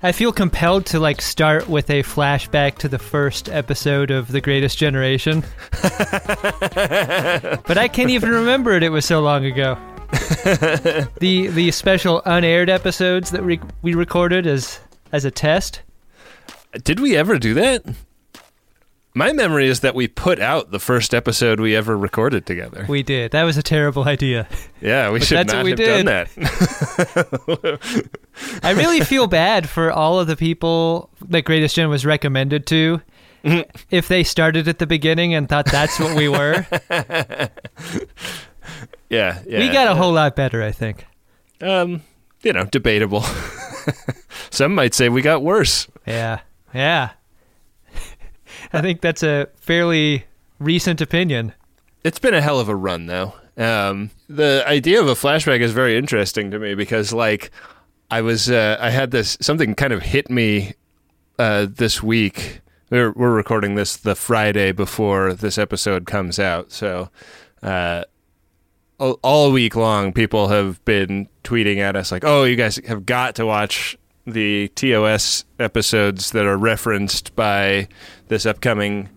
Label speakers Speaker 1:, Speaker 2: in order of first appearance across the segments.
Speaker 1: I feel compelled to like start with a flashback to the first episode of The Greatest Generation. but I can't even remember it. It was so long ago. the the special unaired episodes that we we recorded as as a test.
Speaker 2: Did we ever do that? My memory is that we put out the first episode we ever recorded together.
Speaker 1: We did. That was a terrible idea.
Speaker 2: yeah, we
Speaker 1: But
Speaker 2: should
Speaker 1: that's
Speaker 2: not
Speaker 1: what we
Speaker 2: have
Speaker 1: did.
Speaker 2: done that.
Speaker 1: I really feel bad for all of the people that Greatest Gen was recommended to. If they started at the beginning and thought that's what we were,
Speaker 2: yeah, yeah.
Speaker 1: we got a whole lot better, I think.
Speaker 2: um, you know, debatable. Some might say we got worse.
Speaker 1: Yeah. Yeah. I think that's a fairly recent opinion.
Speaker 2: It's been a hell of a run, though. Um, the idea of a flashback is very interesting to me because, like, I was, uh, I had this something kind of hit me uh, this week. We're, we're recording this the Friday before this episode comes out, so uh, all, all week long, people have been tweeting at us like, "Oh, you guys have got to watch the TOS episodes that are referenced by this upcoming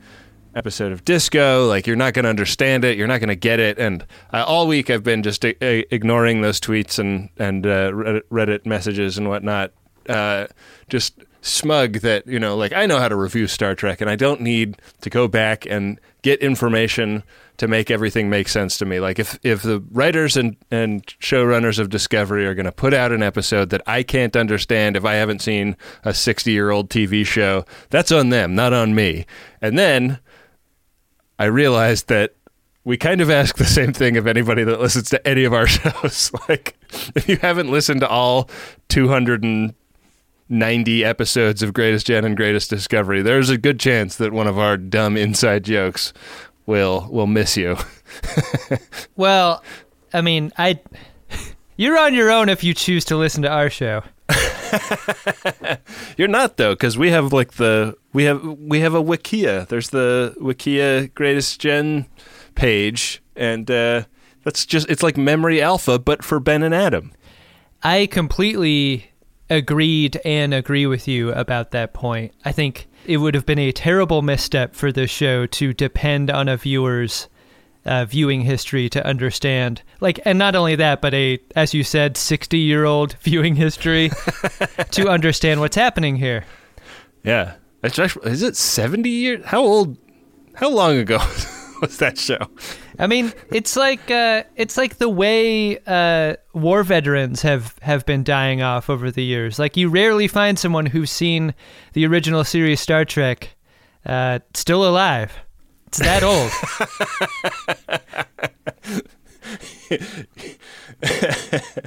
Speaker 2: episode of Disco. Like, you're not going to understand it. You're not going to get it." And uh, all week, I've been just uh, ignoring those tweets and and uh, Reddit, Reddit messages and whatnot. Uh, just smug that you know, like I know how to review Star Trek, and I don't need to go back and get information to make everything make sense to me. Like if if the writers and and showrunners of Discovery are going to put out an episode that I can't understand if I haven't seen a 60-year-old TV show, that's on them, not on me. And then I realized that we kind of ask the same thing of anybody that listens to any of our shows. like if you haven't listened to all 290 episodes of Greatest Gen and Greatest Discovery, there's a good chance that one of our dumb inside jokes will will miss you.
Speaker 1: Well, I mean, I you're on your own if you choose to listen to our show.
Speaker 2: You're not though, because we have like the we have we have a Wikia. There's the Wikia Greatest Gen page, and uh, that's just it's like Memory Alpha, but for Ben and Adam.
Speaker 1: I completely agreed and agree with you about that point. I think it would have been a terrible misstep for this show to depend on a viewer's uh, viewing history to understand. Like, and not only that, but a, as you said, 60 year old viewing history to understand what's happening here.
Speaker 2: Yeah, is it seventy years? How old? How long ago was that show?
Speaker 1: I mean, it's like uh, it's like the way uh, war veterans have have been dying off over the years. Like you rarely find someone who's seen the original series Star Trek uh, still alive. It's that old.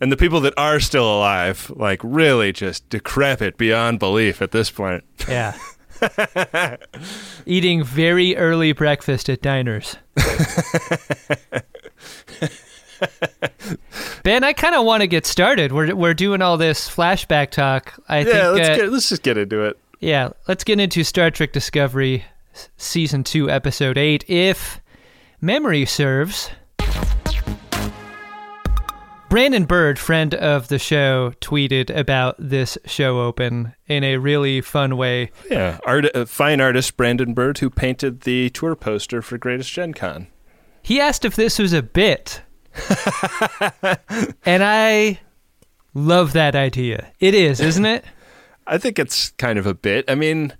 Speaker 2: And the people that are still alive, like really just decrepit beyond belief at this point.
Speaker 1: yeah. Eating very early breakfast at diners. ben, I kind of want to get started. We're we're doing all this flashback talk. I
Speaker 2: Yeah,
Speaker 1: think
Speaker 2: let's
Speaker 1: uh,
Speaker 2: get let's just get into it.
Speaker 1: Yeah, let's get into Star Trek Discovery, Season 2, Episode 8. If memory serves. Brandon Bird, friend of the show, tweeted about this show open in a really fun way.
Speaker 2: Yeah, art, uh, fine artist Brandon Bird who painted the tour poster for Greatest Gen Con.
Speaker 1: He asked if this was a bit. and I love that idea. It is, isn't it?
Speaker 2: I think it's kind of a bit. I mean,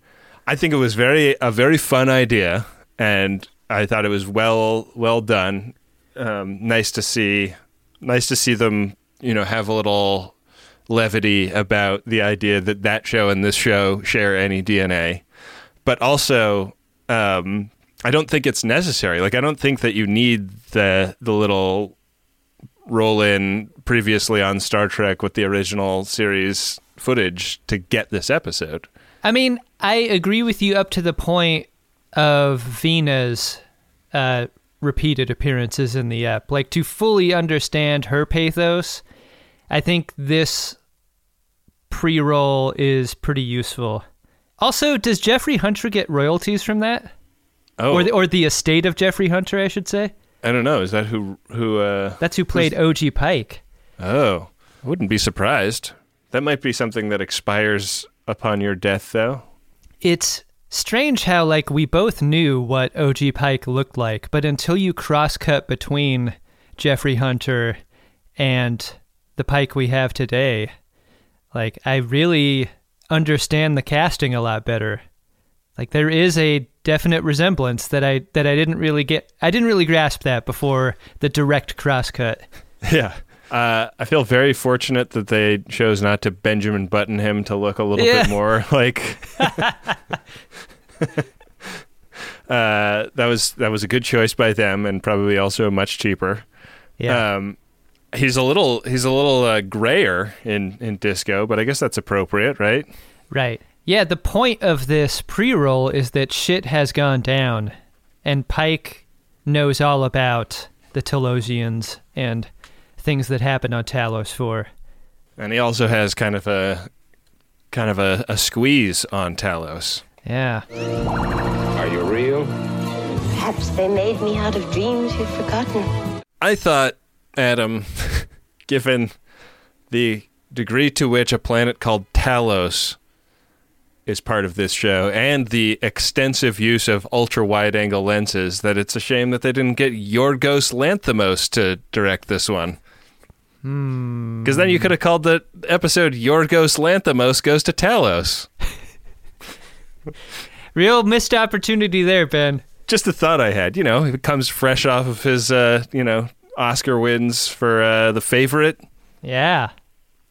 Speaker 2: I think it was very a very fun idea, and I thought it was well well done. Um, nice to see, nice to see them, you know, have a little levity about the idea that that show and this show share any DNA, but also, um, I don't think it's necessary. Like, I don't think that you need the the little roll in previously on Star Trek with the original series footage to get this episode.
Speaker 1: I mean, I agree with you up to the point of Vina's uh, repeated appearances in the app. Like to fully understand her pathos, I think this pre-roll is pretty useful. Also, does Jeffrey Hunter get royalties from that,
Speaker 2: Oh,
Speaker 1: or the, or the estate of Jeffrey Hunter? I should say.
Speaker 2: I don't know. Is that who who? uh
Speaker 1: That's who played OG Pike.
Speaker 2: Oh, I wouldn't be surprised. That might be something that expires upon your death, though.
Speaker 1: It's strange how like we both knew what OG Pike looked like, but until you cross cut between Jeffrey Hunter and the Pike we have today, like I really understand the casting a lot better. Like there is a definite resemblance that I that I didn't really get I didn't really grasp that before the direct cross cut.
Speaker 2: Yeah. Uh, I feel very fortunate that they chose not to Benjamin Button him to look a little
Speaker 1: Yeah.
Speaker 2: bit more like. uh, that was that was a good choice by them, and probably also much cheaper.
Speaker 1: Yeah.
Speaker 2: Um, he's a little he's a little uh, grayer in in disco, but I guess that's appropriate, right?
Speaker 1: Right. Yeah, the point of this pre roll is that shit has gone down, and Pike knows all about the Talosians and things that happened on Talos 4.
Speaker 2: And he also has kind of a kind of a, a squeeze on Talos.
Speaker 1: Yeah.
Speaker 3: Are you real?
Speaker 4: Perhaps they made me out of dreams you've forgotten.
Speaker 2: I thought, Adam, given the degree to which a planet called Talos is part of this show and the extensive use of ultra wide angle lenses, that it's a shame that they didn't get your Yorgos Lanthimos to direct this one. Because then you could have called the episode "Your Yorgos Lanthimos Goes to Talos.
Speaker 1: Real missed opportunity there, Ben.
Speaker 2: just a thought I had. You know, it comes fresh off of his, uh, you know, Oscar wins for uh, the favorite.
Speaker 1: Yeah.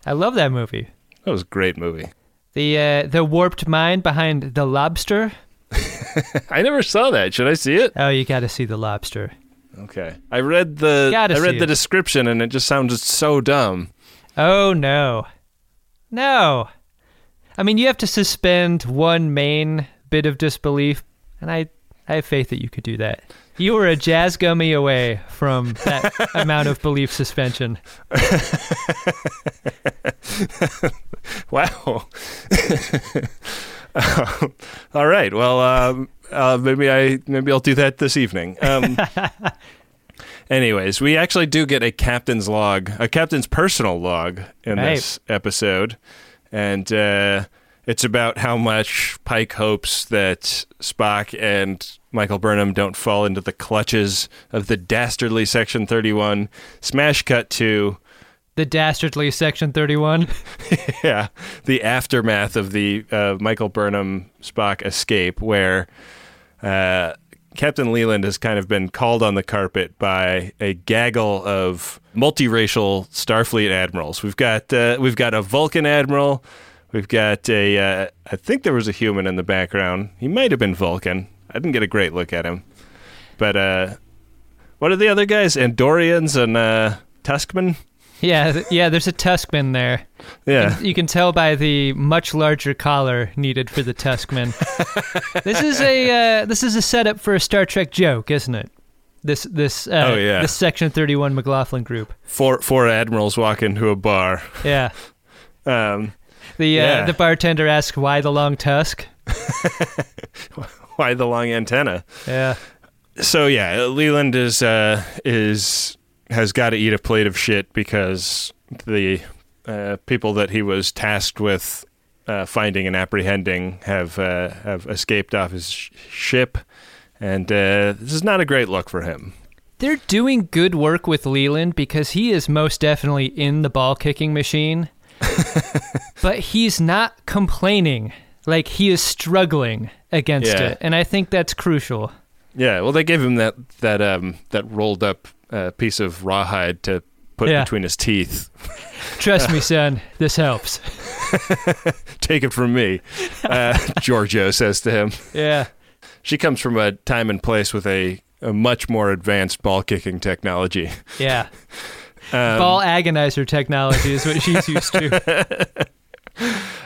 Speaker 1: I love that movie.
Speaker 2: That was a great movie.
Speaker 1: The uh, the warped mind behind The Lobster.
Speaker 2: I never saw that. Should I see it?
Speaker 1: Oh, you got to see The Lobster.
Speaker 2: Okay. I read the
Speaker 1: Gotta
Speaker 2: I read the
Speaker 1: it.
Speaker 2: description and it just sounded so dumb.
Speaker 1: Oh no. No. I mean, you have to suspend one main bit of disbelief, and I I have faith that you could do that. You were a jazz gummy away from that amount of belief suspension.
Speaker 2: Wow. Um, all right. Well, um, uh, maybe I maybe I'll do that this evening. Um, anyways, we actually do get a captain's log, a captain's personal log in
Speaker 1: Right.
Speaker 2: this episode, and uh, it's about how much Pike hopes that Spock and Michael Burnham don't fall into the clutches of the dastardly Section Thirty One. Smash cut to
Speaker 1: The dastardly Section 31.
Speaker 2: yeah, the aftermath of the uh, Michael Burnham Spock escape, where uh, Captain Leland has kind of been called on the carpet by a gaggle of multiracial Starfleet admirals. We've got uh, we've got a Vulcan admiral. We've got a. Uh, I think there was a human in the background. He might have been Vulcan. I didn't get a great look at him, but uh, what are the other guys? Andorians and uh, Tuskman.
Speaker 1: Yeah, yeah, there's a Tuskman there.
Speaker 2: Yeah.
Speaker 1: You can tell by the much larger collar needed for the Tuskman. this is a uh, this is a setup for a Star Trek joke, isn't it? This this uh,
Speaker 2: Oh, yeah.
Speaker 1: this Section 31 McLaughlin group.
Speaker 2: Four four admirals walk into a bar.
Speaker 1: Yeah.
Speaker 2: Um,
Speaker 1: The uh,
Speaker 2: Yeah.
Speaker 1: the bartender asks why the long tusk.
Speaker 2: why the long antenna?
Speaker 1: Yeah.
Speaker 2: So yeah, Leland is uh, is has got to eat a plate of shit because the uh, people that he was tasked with uh, finding and apprehending have uh, have escaped off his sh- ship, and uh, this is not a great look for him.
Speaker 1: They're doing good work with Leland because he is most definitely in the ball kicking machine. but he's not complaining. Like he is struggling against
Speaker 2: Yeah.
Speaker 1: it. And I think that's crucial.
Speaker 2: Yeah, well, they gave him that that um, that rolled up uh, piece of rawhide to put
Speaker 1: Yeah.
Speaker 2: between his teeth.
Speaker 1: Trust me, son, this helps.
Speaker 2: Take it from me, uh, Georgiou says to him.
Speaker 1: Yeah.
Speaker 2: She comes from a time and place with a, a much more advanced ball kicking technology.
Speaker 1: Yeah.
Speaker 2: Um,
Speaker 1: Ball agonizer technology is what she's used to.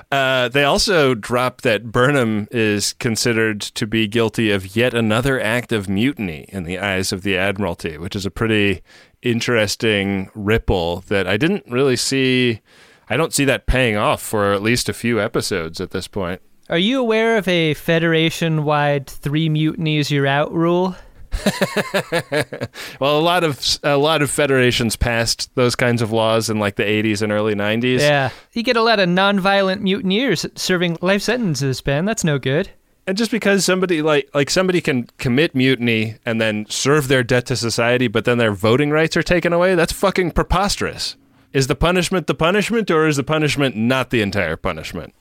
Speaker 2: Uh, they also drop that Burnham is considered to be guilty of yet another act of mutiny in the eyes of the Admiralty, which is a pretty interesting ripple that I didn't really see. I don't see that paying off for at least a few episodes at this point.
Speaker 1: Are you aware of a Federation wide three mutinies you're out rule?
Speaker 2: Well, a lot of a lot of federations passed those kinds of laws in like the 80s and early 90s.
Speaker 1: Yeah. You get a lot of non-violent mutineers serving life sentences, Ben. That's no good.
Speaker 2: And just because somebody like like somebody can commit mutiny and then serve their debt to society, but then their voting rights are taken away, that's fucking preposterous. Is the punishment the punishment, or is the punishment not the entire punishment?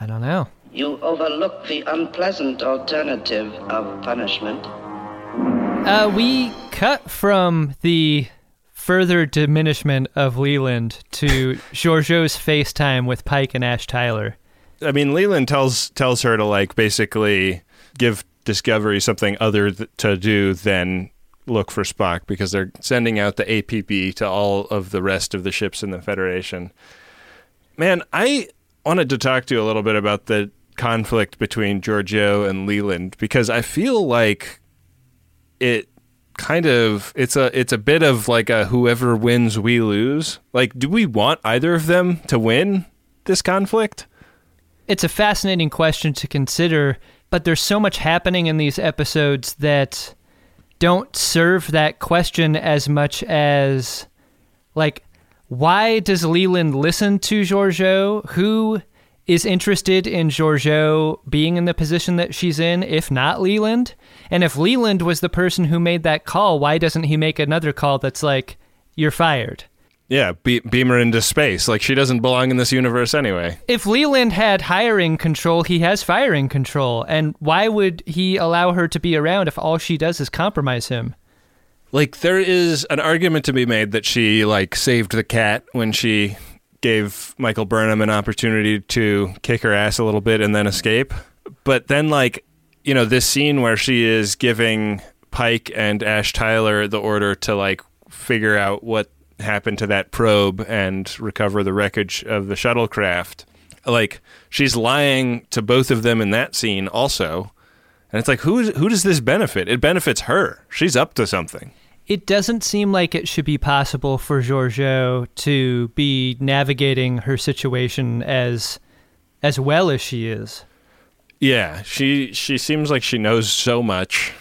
Speaker 1: I don't know.
Speaker 5: You overlook the unpleasant alternative of punishment.
Speaker 1: Uh, we cut from the further diminishment of Leland to Georgiou's FaceTime with Pike and Ash Tyler.
Speaker 2: I mean, Leland tells tells her to like basically give Discovery something other th- to do than look for Spock because they're sending out the APB to all of the rest of the ships in the Federation. Man, I wanted to talk to you a little bit about the conflict between Georgiou and Leland because I feel like it kind of it's a it's a bit of like a whoever wins we lose. Like do we want either of them to win this conflict?
Speaker 1: It's a fascinating question to consider, but there's so much happening in these episodes that don't serve that question as much as like why does Leland listen to Georgiou? Who is interested in Georgiou being in the position that she's in, if not Leland? And if Leland was the person who made that call, why doesn't he make another call that's like, you're fired?
Speaker 2: Yeah, be- beam her into space. Like she doesn't belong in this universe anyway.
Speaker 1: If Leland had hiring control, he has firing control. And why would he allow her to be around if all she does is compromise him?
Speaker 2: Like there is an argument to be made that she like saved the cat when she gave Michael Burnham an opportunity to kick her ass a little bit and then escape. But then like, you know, this scene where she is giving Pike and Ash Tyler the order to like figure out what happened to that probe and recover the wreckage of the shuttlecraft. Like she's lying to both of them in that scene also. And it's like who is, who does this benefit? It benefits her. She's up to something.
Speaker 1: It doesn't seem like it should be possible for Georgiou to be navigating her situation as as well as she is.
Speaker 2: Yeah, she she seems like she knows so much.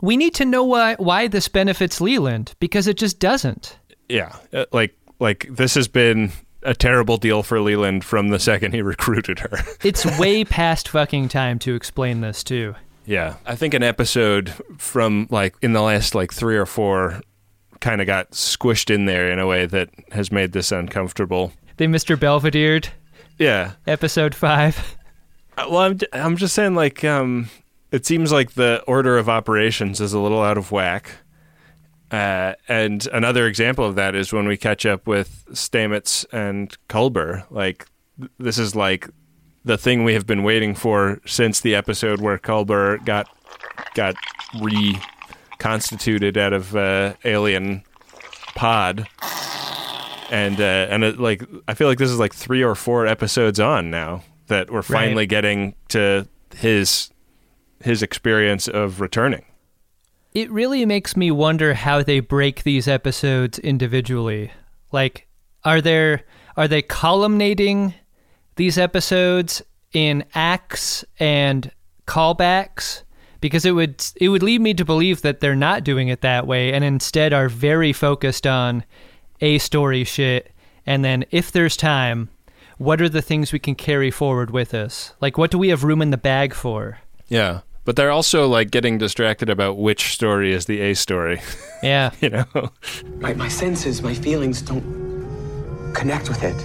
Speaker 1: We need to know why why this benefits Leland because it just doesn't.
Speaker 2: Yeah, uh, like like this has been a terrible deal for Leland from the second he recruited her.
Speaker 1: It's way past fucking time to explain this too.
Speaker 2: Yeah, I think an episode from like in the last like 3 or 4 kind of got squished in there in a way that has made this uncomfortable.
Speaker 1: They Mr. Belvedere'd
Speaker 2: Yeah.
Speaker 1: episode 5.
Speaker 2: Uh, Well, I'm I'm just saying like um it seems like the order of operations is a little out of whack. Uh, and another example of that is when we catch up with Stamets and Culber. Like, this is like the thing we have been waiting for since the episode where Culber got got reconstituted out of uh, alien pod. And uh, and it, like I feel like this is like three or four episodes on now that we're finally getting to his his experience of returning.
Speaker 1: It really makes me wonder how they break these episodes individually. Like are there are they columnating these episodes in acts and callbacks? Because it would it would lead me to believe that they're not doing it that way and instead are very focused on a story shit and then if there's time, what are the things we can carry forward with us? Like what do we have room in the bag for?
Speaker 2: Yeah. But they're also like getting distracted about which story is the A story,
Speaker 1: Yeah.
Speaker 2: you know.
Speaker 6: My, my senses, my feelings don't connect with it.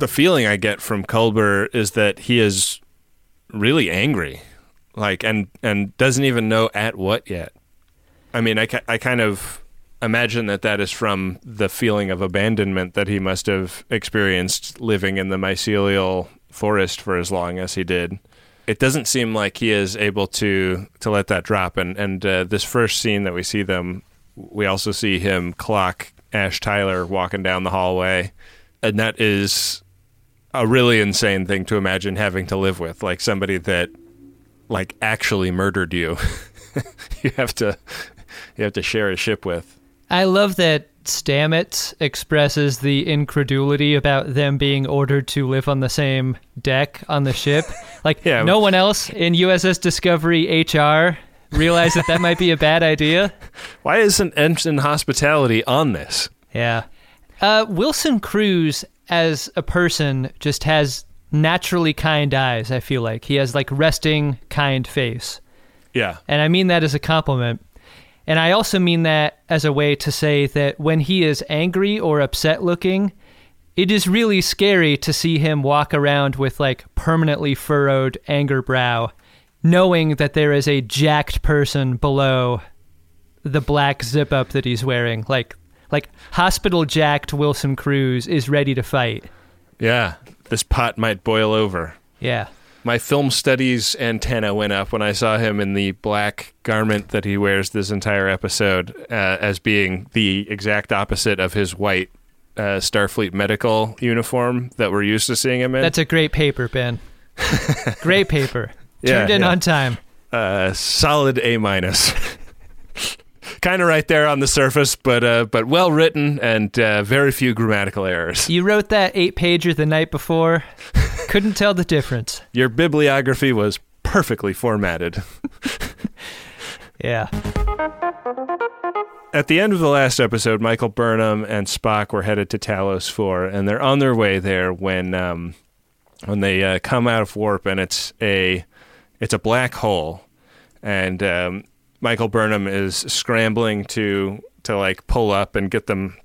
Speaker 2: The feeling I get from Culber is that he is really angry, like, and and doesn't even know at what yet. I mean, I, I kind of imagine that that is from the feeling of abandonment that he must have experienced living in the mycelial forest for as long as he did. It doesn't seem like he is able to to let that drop. And and uh, this first scene that we see them, we also see him clock Ash Tyler walking down the hallway, and that is a really insane thing to imagine having to live with, like somebody that like actually murdered you. you have to you have to share a ship with.
Speaker 1: I love that Stamets expresses the incredulity about them being ordered to live on the same deck on the ship. Like,
Speaker 2: Yeah.
Speaker 1: no one else in USS Discovery HR realized that that might be a bad idea.
Speaker 2: Why isn't Ensign Hospitality on this?
Speaker 1: Yeah. Uh, Wilson Cruz, as a person, just has naturally kind eyes, I feel like. He has, like, resting, kind face.
Speaker 2: Yeah.
Speaker 1: And I mean that as a compliment. And I also mean that as a way to say that when he is angry or upset looking, it is really scary to see him walk around with like permanently furrowed anger brow, knowing that there is a jacked person below the black zip up that he's wearing. Like like hospital jacked Wilson Cruz is ready to fight.
Speaker 2: Yeah. This pot might boil over.
Speaker 1: Yeah.
Speaker 2: My film studies antenna went up when I saw him in the black garment that he wears this entire episode uh, as being the exact opposite of his white uh, Starfleet medical uniform that we're used to seeing him in.
Speaker 1: That's a great paper, Ben. great paper.
Speaker 2: Yeah,
Speaker 1: Turned in
Speaker 2: yeah.
Speaker 1: on time.
Speaker 2: uh, solid A minus. kind of right there on the surface, but uh, but well written and uh, very few grammatical errors.
Speaker 1: You wrote that eight pager the night before. Couldn't tell the difference.
Speaker 2: Your bibliography was perfectly formatted.
Speaker 1: Yeah.
Speaker 2: At the end of the last episode, Michael Burnham and Spock were headed to Talos Four, and they're on their way there when um, when they uh, come out of warp, and it's a it's a black hole, and um, Michael Burnham is scrambling to to like pull up and get them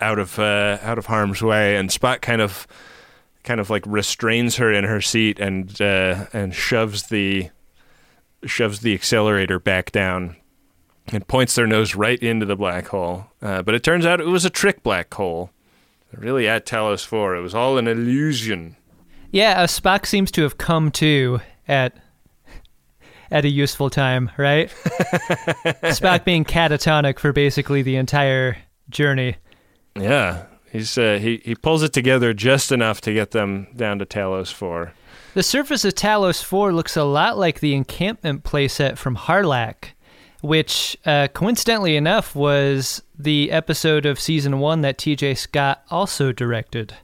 Speaker 2: out of uh, out of harm's way, and Spock kind of kind of like restrains her in her seat and uh, and shoves the shoves the accelerator back down and points their nose right into the black hole. Uh, but it turns out it was a trick black hole. Really, at Talos 4, it was all an illusion.
Speaker 1: Yeah, uh, Spock seems to have come to at at a useful time, right? Spock being catatonic for basically the entire journey.
Speaker 2: Yeah, he's uh, he he pulls it together just enough to get them down to Talos 4.
Speaker 1: The surface of Talos 4 looks a lot like the encampment playset from Harlack, which, uh, coincidentally enough, was the episode of season one that TJ Scott also directed.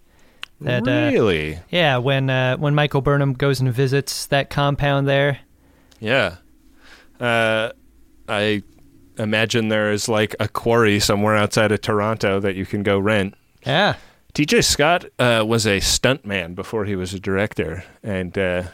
Speaker 1: That, uh,
Speaker 2: really?
Speaker 1: yeah, when uh, when Michael Burnham goes and visits that compound there.
Speaker 2: Yeah. Uh, I imagine there is like a quarry somewhere outside of Toronto that you can go rent.
Speaker 1: Yeah.
Speaker 2: TJ Scott uh, was a stuntman before he was a director, and uh,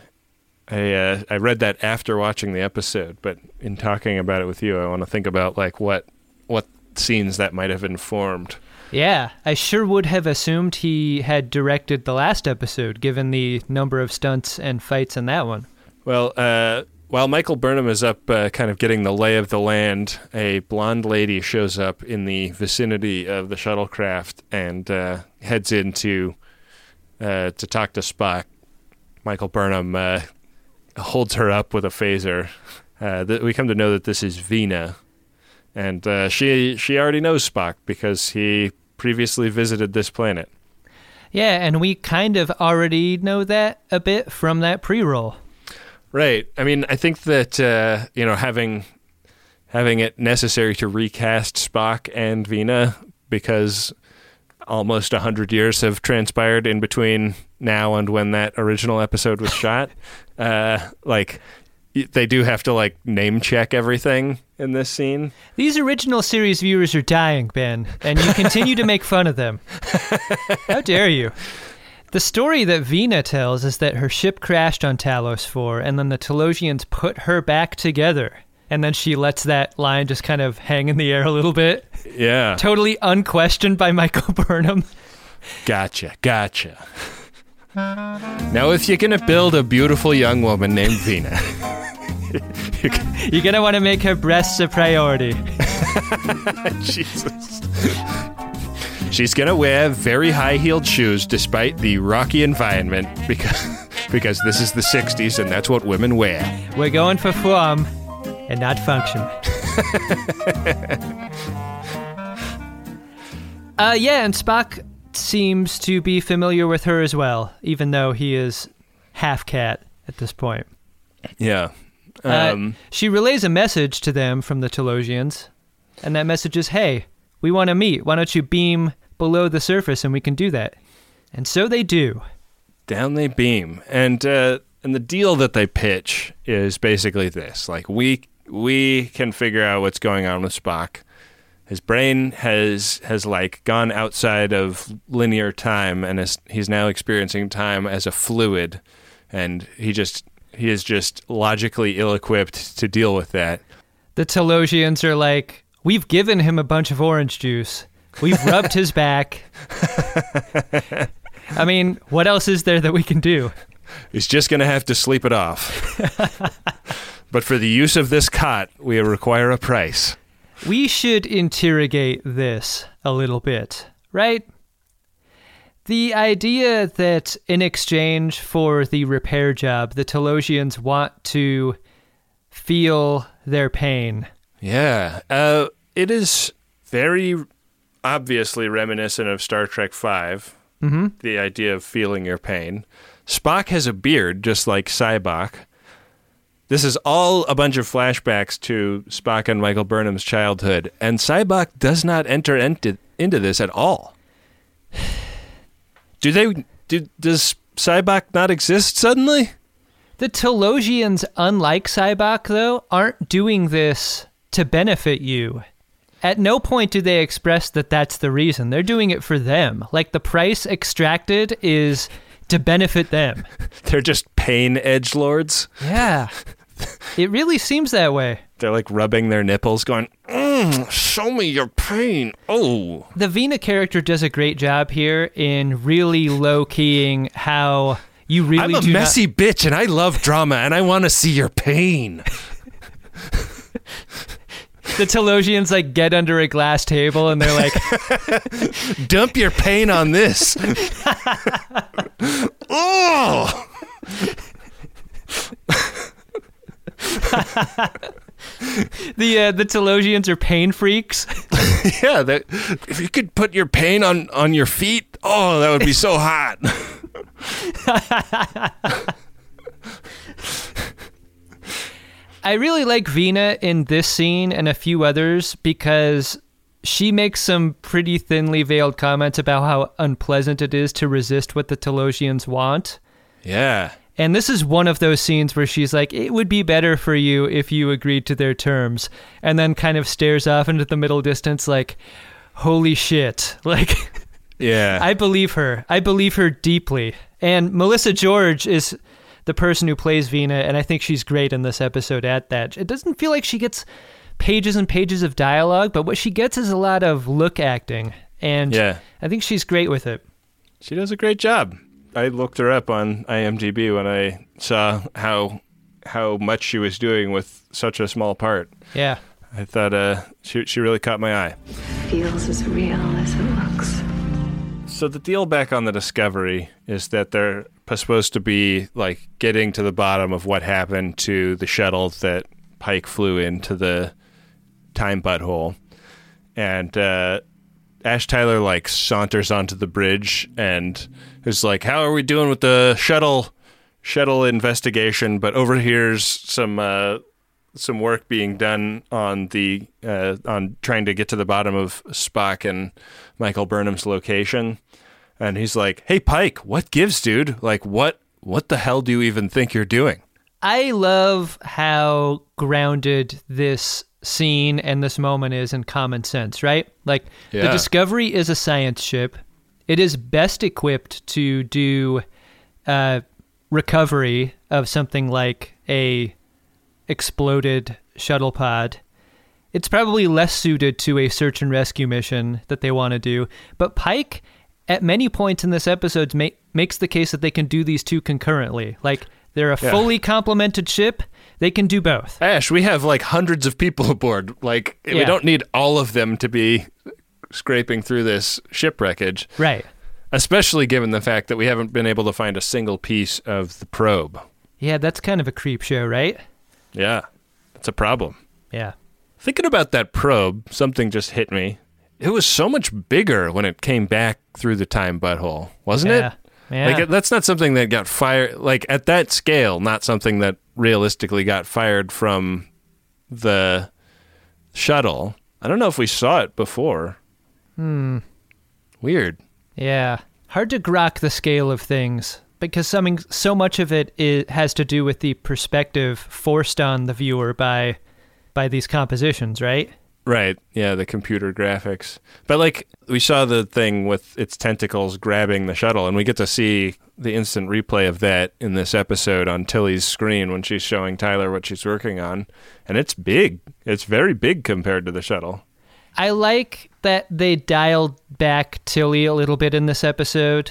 Speaker 2: I uh, I read that after watching the episode. But in talking about it with you, I want to think about like what what scenes that might have informed.
Speaker 1: Yeah, I sure would have assumed he had directed the last episode, given the number of stunts and fights in that one.
Speaker 2: Well, uh, while Michael Burnham is up, uh, kind of getting the lay of the land, a blonde lady shows up in the vicinity of the shuttlecraft and uh, heads in to uh, to talk to Spock. Michael Burnham uh, holds her up with a phaser. Uh, th- we come to know that this is Vina, and uh, she she already knows Spock because he previously visited this planet.
Speaker 1: Yeah, and we kind of already know that a bit from that pre-roll.
Speaker 2: Right. I mean, I think that uh, you know having having it necessary to recast Spock and Vina because almost a hundred years have transpired in between now and when that original episode was shot. Uh, like they do have to like name check everything in this scene.
Speaker 1: These original series viewers are dying, Ben, and you continue to make fun of them. How dare you? The story that Vina tells is that her ship crashed on Talos 4, and then the Talosians put her back together. And then she lets that line just kind of hang in the air a little bit.
Speaker 2: Yeah.
Speaker 1: Totally unquestioned by Michael Burnham.
Speaker 2: Gotcha. Gotcha. now, if you're gonna build a beautiful young woman named Vina,
Speaker 1: You're gonna want to make her breasts a priority.
Speaker 2: Jesus. She's gonna wear very high-heeled shoes despite the rocky environment because because this is the '60s and that's what women wear.
Speaker 1: We're going for form and not function. uh, yeah, and Spock seems to be familiar with her as well, even though he is half cat at this point.
Speaker 2: Yeah.
Speaker 1: Uh,
Speaker 2: Um,
Speaker 1: she relays a message to them from the Talosians, and that message is, "Hey, we want to meet. Why don't you beam below the surface, and we can do that." And so they do.
Speaker 2: down they beam, and uh, and the deal that they pitch is basically this: like we we can figure out what's going on with Spock. His brain has has like gone outside of linear time, and is, he's now experiencing time as a fluid, and he just he is just logically ill-equipped to deal with that.
Speaker 1: The Talosians are like, "We've given him a bunch of orange juice. We've rubbed his back." I mean, what else is there that we can do?
Speaker 2: He's just going to have to sleep it off. but for the use of this cot, we require a price.
Speaker 1: We should interrogate this a little bit, right? The idea that in exchange for the repair job, the Talosians want to feel their pain.
Speaker 2: Yeah, uh, it is very obviously reminiscent of Star Trek 5 Mm-hmm. The idea of feeling your pain. Spock has a beard, just like Sybok. This is all a bunch of flashbacks to Spock and Michael Burnham's childhood, and Sybok does not enter into, into this at all. Do they? Do, does Sybok not exist suddenly?
Speaker 1: The Talosians, unlike Sybok, though, aren't doing this to benefit you. At no point do they express that that's the reason. They're doing it for them. Like the price extracted is to benefit them.
Speaker 2: They're just pain edge lords.
Speaker 1: Yeah. It really seems that way.
Speaker 2: They're like rubbing their nipples, going, mm, "Show me your pain." Oh,
Speaker 1: The Vina character does a great job here in really low keying how you really
Speaker 2: I'm a
Speaker 1: do not-
Speaker 2: messy bitch, and I love drama, and I want to see your pain.
Speaker 1: the Talosians like get under a glass table and they're like,
Speaker 2: Dump your pain on this. oh,
Speaker 1: the uh, the Talosians are pain freaks.
Speaker 2: yeah. That if you could put your pain on on your feet, oh, that would be so hot.
Speaker 1: I really like Vina in this scene and a few others because she makes some pretty thinly veiled comments about how unpleasant it is to resist what the Talosians want.
Speaker 2: yeah.
Speaker 1: And this is one of those scenes where she's like, it would be better for you if you agreed to their terms. And then kind of stares off into the middle distance, like, holy shit. Like,
Speaker 2: Yeah.
Speaker 1: I believe her. I believe her deeply. And Melissa George is the person who plays Vina, and I think she's great in this episode at that. It doesn't feel like she gets pages and pages of dialogue, but what she gets is a lot of look acting. And
Speaker 2: Yeah.
Speaker 1: I think she's great with it.
Speaker 2: She does a great job. I looked her up on IMDb when I saw how how much she was doing with such a small part.
Speaker 1: Yeah.
Speaker 2: I thought uh, she she really caught my eye.
Speaker 7: Feels as real as it looks.
Speaker 2: So the deal back on the Discovery is that they're supposed to be like getting to the bottom of what happened to the shuttle that Pike flew into the time butthole, and uh, Ash Tyler like saunters onto the bridge and is like, "How are we doing with the shuttle shuttle investigation?" But overhears some uh, some work being done on the uh, on trying to get to the bottom of Spock and Michael Burnham's location, and he's like, "Hey Pike, what gives, dude? Like, what what the hell do you even think you're doing?"
Speaker 1: I love how grounded this scene and this moment is in common sense, right? Like the Discovery is a science ship. It is best equipped to do uh, recovery of something like a exploded shuttle pod. It's probably less suited to a search and rescue mission that they want to do. But Pike, at many points in this episode, ma- makes the case that they can do these two concurrently. Like they're a
Speaker 2: Yeah.
Speaker 1: fully complemented ship. They can do both.
Speaker 2: Ash, we have like hundreds of people aboard. Like, we don't need all of them to be scraping through this ship wreckage,
Speaker 1: Right.
Speaker 2: especially given the fact that we haven't been able to find a single piece of the probe.
Speaker 1: Yeah, that's kind of a creep show, right?
Speaker 2: Yeah, it's a problem.
Speaker 1: Yeah.
Speaker 2: Thinking about that probe, something just hit me. it was so much bigger when it came back through the time butthole, wasn't
Speaker 1: Yeah.
Speaker 2: it?
Speaker 1: Yeah.
Speaker 2: Like that's not something that got fired like at that scale, not something that realistically got fired from the shuttle. I don't know if we saw it before. Hmm. Weird.
Speaker 1: Yeah. Hard to grok the scale of things because something so much of it has to do with the perspective forced on the viewer by by these compositions, right?
Speaker 2: Right. Yeah, the computer graphics. But like we saw the thing with its tentacles grabbing the shuttle and we get to see the instant replay of that in this episode on Tilly's screen when she's showing Tyler what she's working on. And it's big. It's very big compared to the shuttle.
Speaker 1: I like that they dialed back Tilly a little bit in this episode.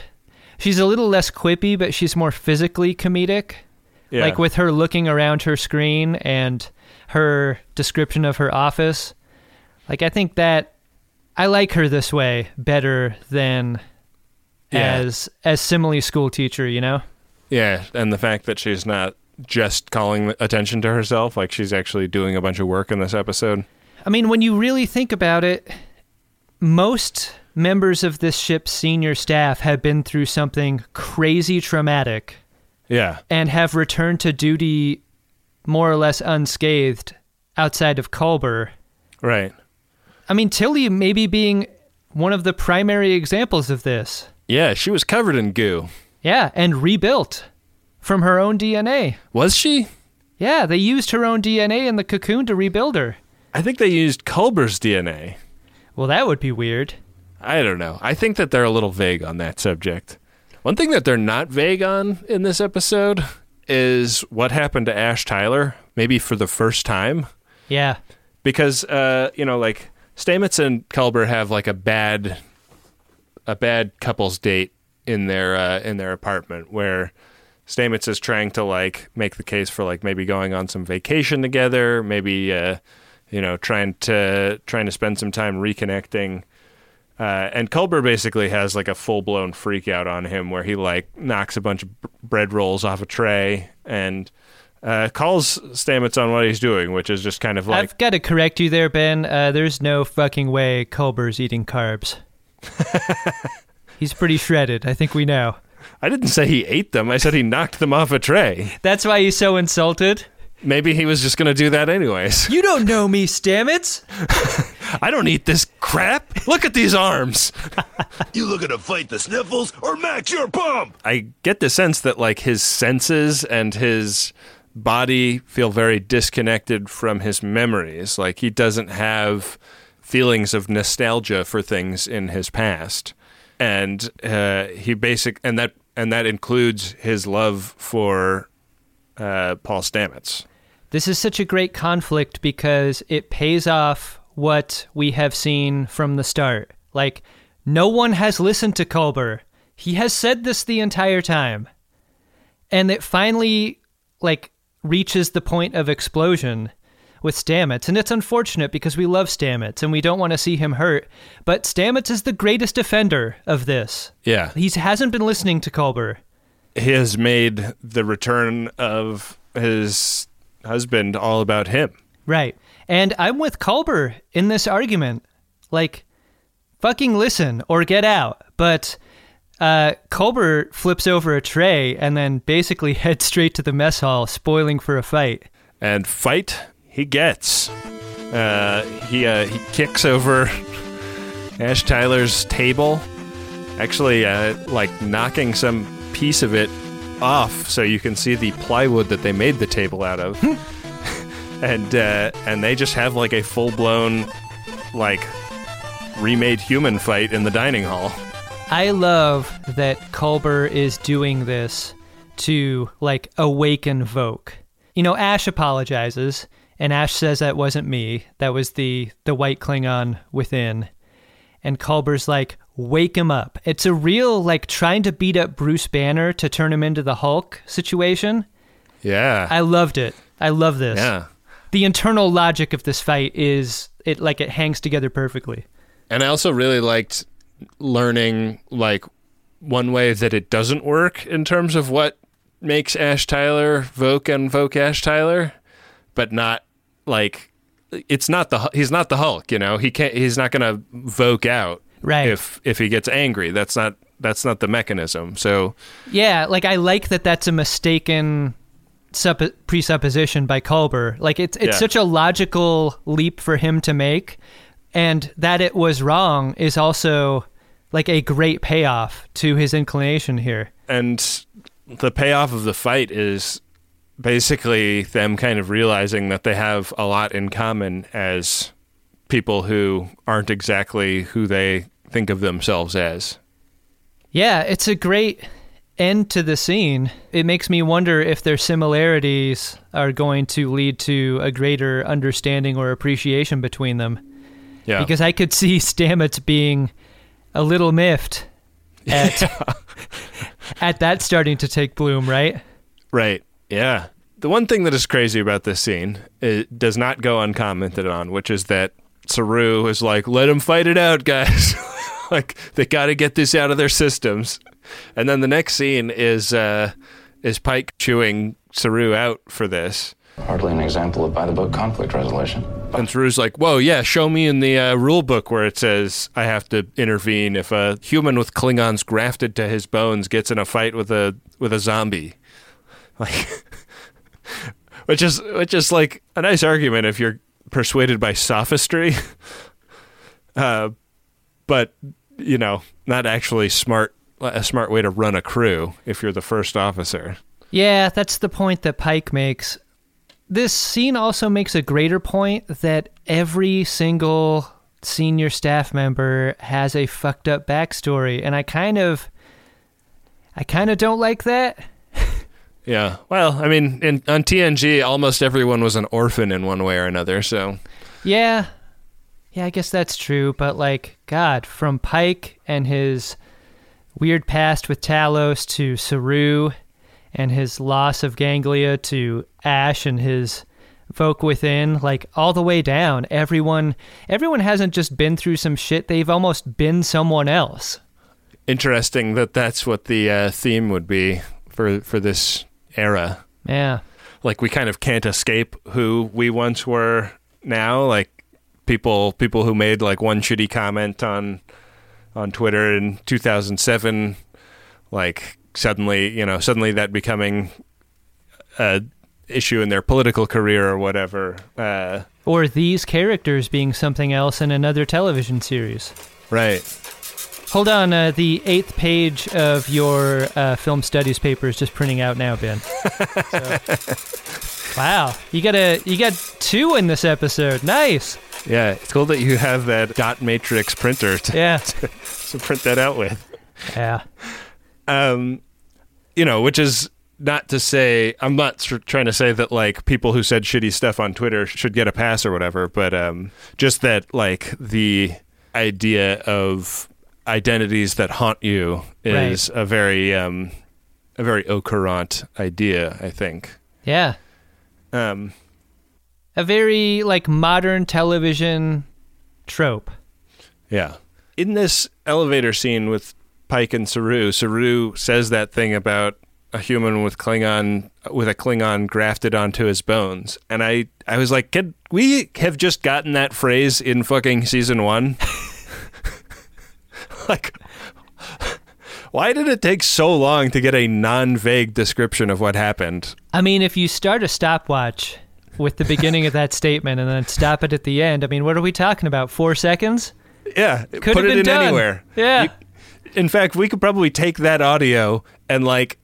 Speaker 1: She's a little less quippy, but she's more physically comedic.
Speaker 2: Yeah.
Speaker 1: Like with her looking around her screen and her description of her office. Like I think that I like her this way better than
Speaker 2: Yeah.
Speaker 1: as as simile school teacher, you know?
Speaker 2: Yeah, and the fact that she's not just calling attention to herself, like she's actually doing a bunch of work in this episode.
Speaker 1: I mean, when you really think about it, most members of this ship's senior staff have been through something crazy traumatic
Speaker 2: Yeah.
Speaker 1: and have returned to duty more or less unscathed outside of Culber.
Speaker 2: Right.
Speaker 1: I mean, Tilly maybe being one of the primary examples of this.
Speaker 2: Yeah, she was covered in goo.
Speaker 1: Yeah, and rebuilt from her own DNA.
Speaker 2: Was she?
Speaker 1: Yeah, they used her own DNA in the cocoon to rebuild her.
Speaker 2: I think they used Culber's DNA.
Speaker 1: Well, that would be weird.
Speaker 2: I don't know. I think that they're a little vague on that subject. One thing that they're not vague on in this episode is what happened to Ash Tyler, maybe for the first time.
Speaker 1: Yeah.
Speaker 2: because uh, you know, like Stamets and Culber have like a bad, a bad couples date in their uh, in their apartment where Stamets is trying to like make the case for like maybe going on some vacation together, maybe uh, you know trying to trying to spend some time reconnecting. Uh, and Culber basically has like a full blown freak out on him where he like knocks a bunch of b- bread rolls off a tray and uh, calls Stamets on what he's doing, which is just kind of like
Speaker 1: I've got to correct you there, Ben. Uh, there's no fucking way Culber's eating carbs. He's pretty shredded. I think we know.
Speaker 2: I didn't say he ate them. I said he knocked them off a tray.
Speaker 1: That's why he's so insulted.
Speaker 2: Maybe he was just going to do that anyways.
Speaker 1: You don't know me, Stamets.
Speaker 2: I don't eat this crap. Look at these arms.
Speaker 8: You looking to fight the sniffles or match your pump?
Speaker 2: I get the sense that like his senses and his body feel very disconnected from his memories. Like he doesn't have feelings of nostalgia for things in his past. And uh, he basic and that and that includes his love for uh, Paul Stamets.
Speaker 1: This is such a great conflict because it pays off what we have seen from the start. Like, no one has listened to Culber. He has said this the entire time. And it finally, like, reaches the point of explosion with Stamets. And it's unfortunate because we love Stamets and we don't want to see him hurt. But Stamets is the greatest defender of this.
Speaker 2: Yeah.
Speaker 1: He hasn't been listening to Culber.
Speaker 2: he has made the return of his husband all about him.
Speaker 1: Right. And I'm with Culber in this argument. Like, fucking listen or get out. But uh, Culber flips over a tray and then basically heads straight to the mess hall, spoiling for a fight.
Speaker 2: And fight he gets. Uh, he uh, he kicks over Ash Tyler's table, actually uh, like knocking some piece of it off, so you can see the plywood that they made the table out of. and uh, and they just have like a full blown like remade human fight in the dining hall.
Speaker 1: I love that Culber is doing this to like awaken Voq. You know, Ash apologizes, and Ash says that wasn't me. That was the the white Klingon within. And Culber's like, wake him up. It's a real like trying to beat up Bruce Banner to turn him into the Hulk situation.
Speaker 2: Yeah.
Speaker 1: I loved it. I love this.
Speaker 2: yeah.
Speaker 1: The internal logic of this fight is it like it hangs together perfectly.
Speaker 2: And I also really liked learning like one way that it doesn't work in terms of what makes Ash Tyler Voq and Voq Ash Tyler, but not like it's not the he's not the Hulk, you know. He can't he's not going to voke out
Speaker 1: Right.
Speaker 2: if if he gets angry. That's not that's not the mechanism. So
Speaker 1: Yeah, like I like that that's a mistaken suppo- presupposition by Culber. Like it's it's
Speaker 2: Yeah.
Speaker 1: such a logical leap for him to make and that it was wrong is also like a great payoff to his inclination here.
Speaker 2: and the payoff of the fight is basically them kind of realizing that they have a lot in common as people who aren't exactly who they think of themselves as.
Speaker 1: Yeah, it's a great end to the scene. It makes me wonder if their similarities are going to lead to a greater understanding or appreciation between them.
Speaker 2: Yeah.
Speaker 1: Because I could see Stamets being a little miffed at at that starting to take bloom, right?
Speaker 2: Right. Yeah. The one thing that is crazy about this scene it does not go uncommented on, which is that Saru is like, "Let them fight it out, guys." like they got to get this out of their systems. And then the next scene is uh, is Pike chewing Saru out for this.
Speaker 3: Hardly an example of by the book conflict resolution.
Speaker 2: And Saru's like, "Whoa, yeah, show me in the uh, rule book where it says I have to intervene if a human with Klingons grafted to his bones gets in a fight with a with a zombie." Like, which is which is like a nice argument if you're persuaded by sophistry, uh, but you know, not actually smart a smart way to run a crew if you're the first officer.
Speaker 1: Yeah, that's the point that Pike makes. This scene also makes a greater point that every single senior staff member has a fucked up backstory, and I kind of, I kind of don't like that.
Speaker 2: Yeah. Well, I mean, in, on TNG, almost everyone was an orphan in one way or another. So,
Speaker 1: Yeah, yeah, I guess that's true. But like, God, from Pike and his weird past with Talos to Saru, and his loss of Ganglia to Ash and his Voq within, like all the way down, everyone, everyone hasn't just been through some shit. They've almost been someone else.
Speaker 2: interesting that that's what the uh, theme would be for for this era.
Speaker 1: Yeah,
Speaker 2: Like we kind of can't escape who we once were now. Like people people who made like one shitty comment on on Twitter in 2007 like suddenly, you know, suddenly that becoming a issue in their political career or whatever. Uh,
Speaker 1: or these characters being something else in another television series.
Speaker 2: right.
Speaker 1: Hold on, uh, the eighth page of your uh, film studies paper is just printing out now, Ben. So- wow, you got a you got two in this episode. Nice.
Speaker 2: Yeah, it's cool that you have that dot matrix printer to,
Speaker 1: Yeah,
Speaker 2: to print that out with.
Speaker 1: yeah,
Speaker 2: um, you know, which is not to say I'm not trying to say that like people who said shitty stuff on Twitter should get a pass or whatever, but um, just that like the idea of identities that haunt you is a very um, a very au courant idea, I think.
Speaker 1: yeah.
Speaker 2: Um,
Speaker 1: A very like modern television trope.
Speaker 2: Yeah. In this elevator scene with Pike and Saru, Saru says that thing about a human with Klingon with a Klingon grafted onto his bones. And I I was like, "Could we have just gotten that phrase in fucking season 1?" like why did it take so long to get a non-vague description of what happened?
Speaker 1: I mean, if you start a stopwatch with the beginning of that statement and then stop it at the end, I mean, what are we talking about? Four seconds?
Speaker 2: Yeah,
Speaker 1: Could
Speaker 2: put
Speaker 1: have
Speaker 2: it
Speaker 1: been
Speaker 2: in
Speaker 1: done.
Speaker 2: anywhere.
Speaker 1: Yeah.
Speaker 2: You- in fact, we could probably take that audio and like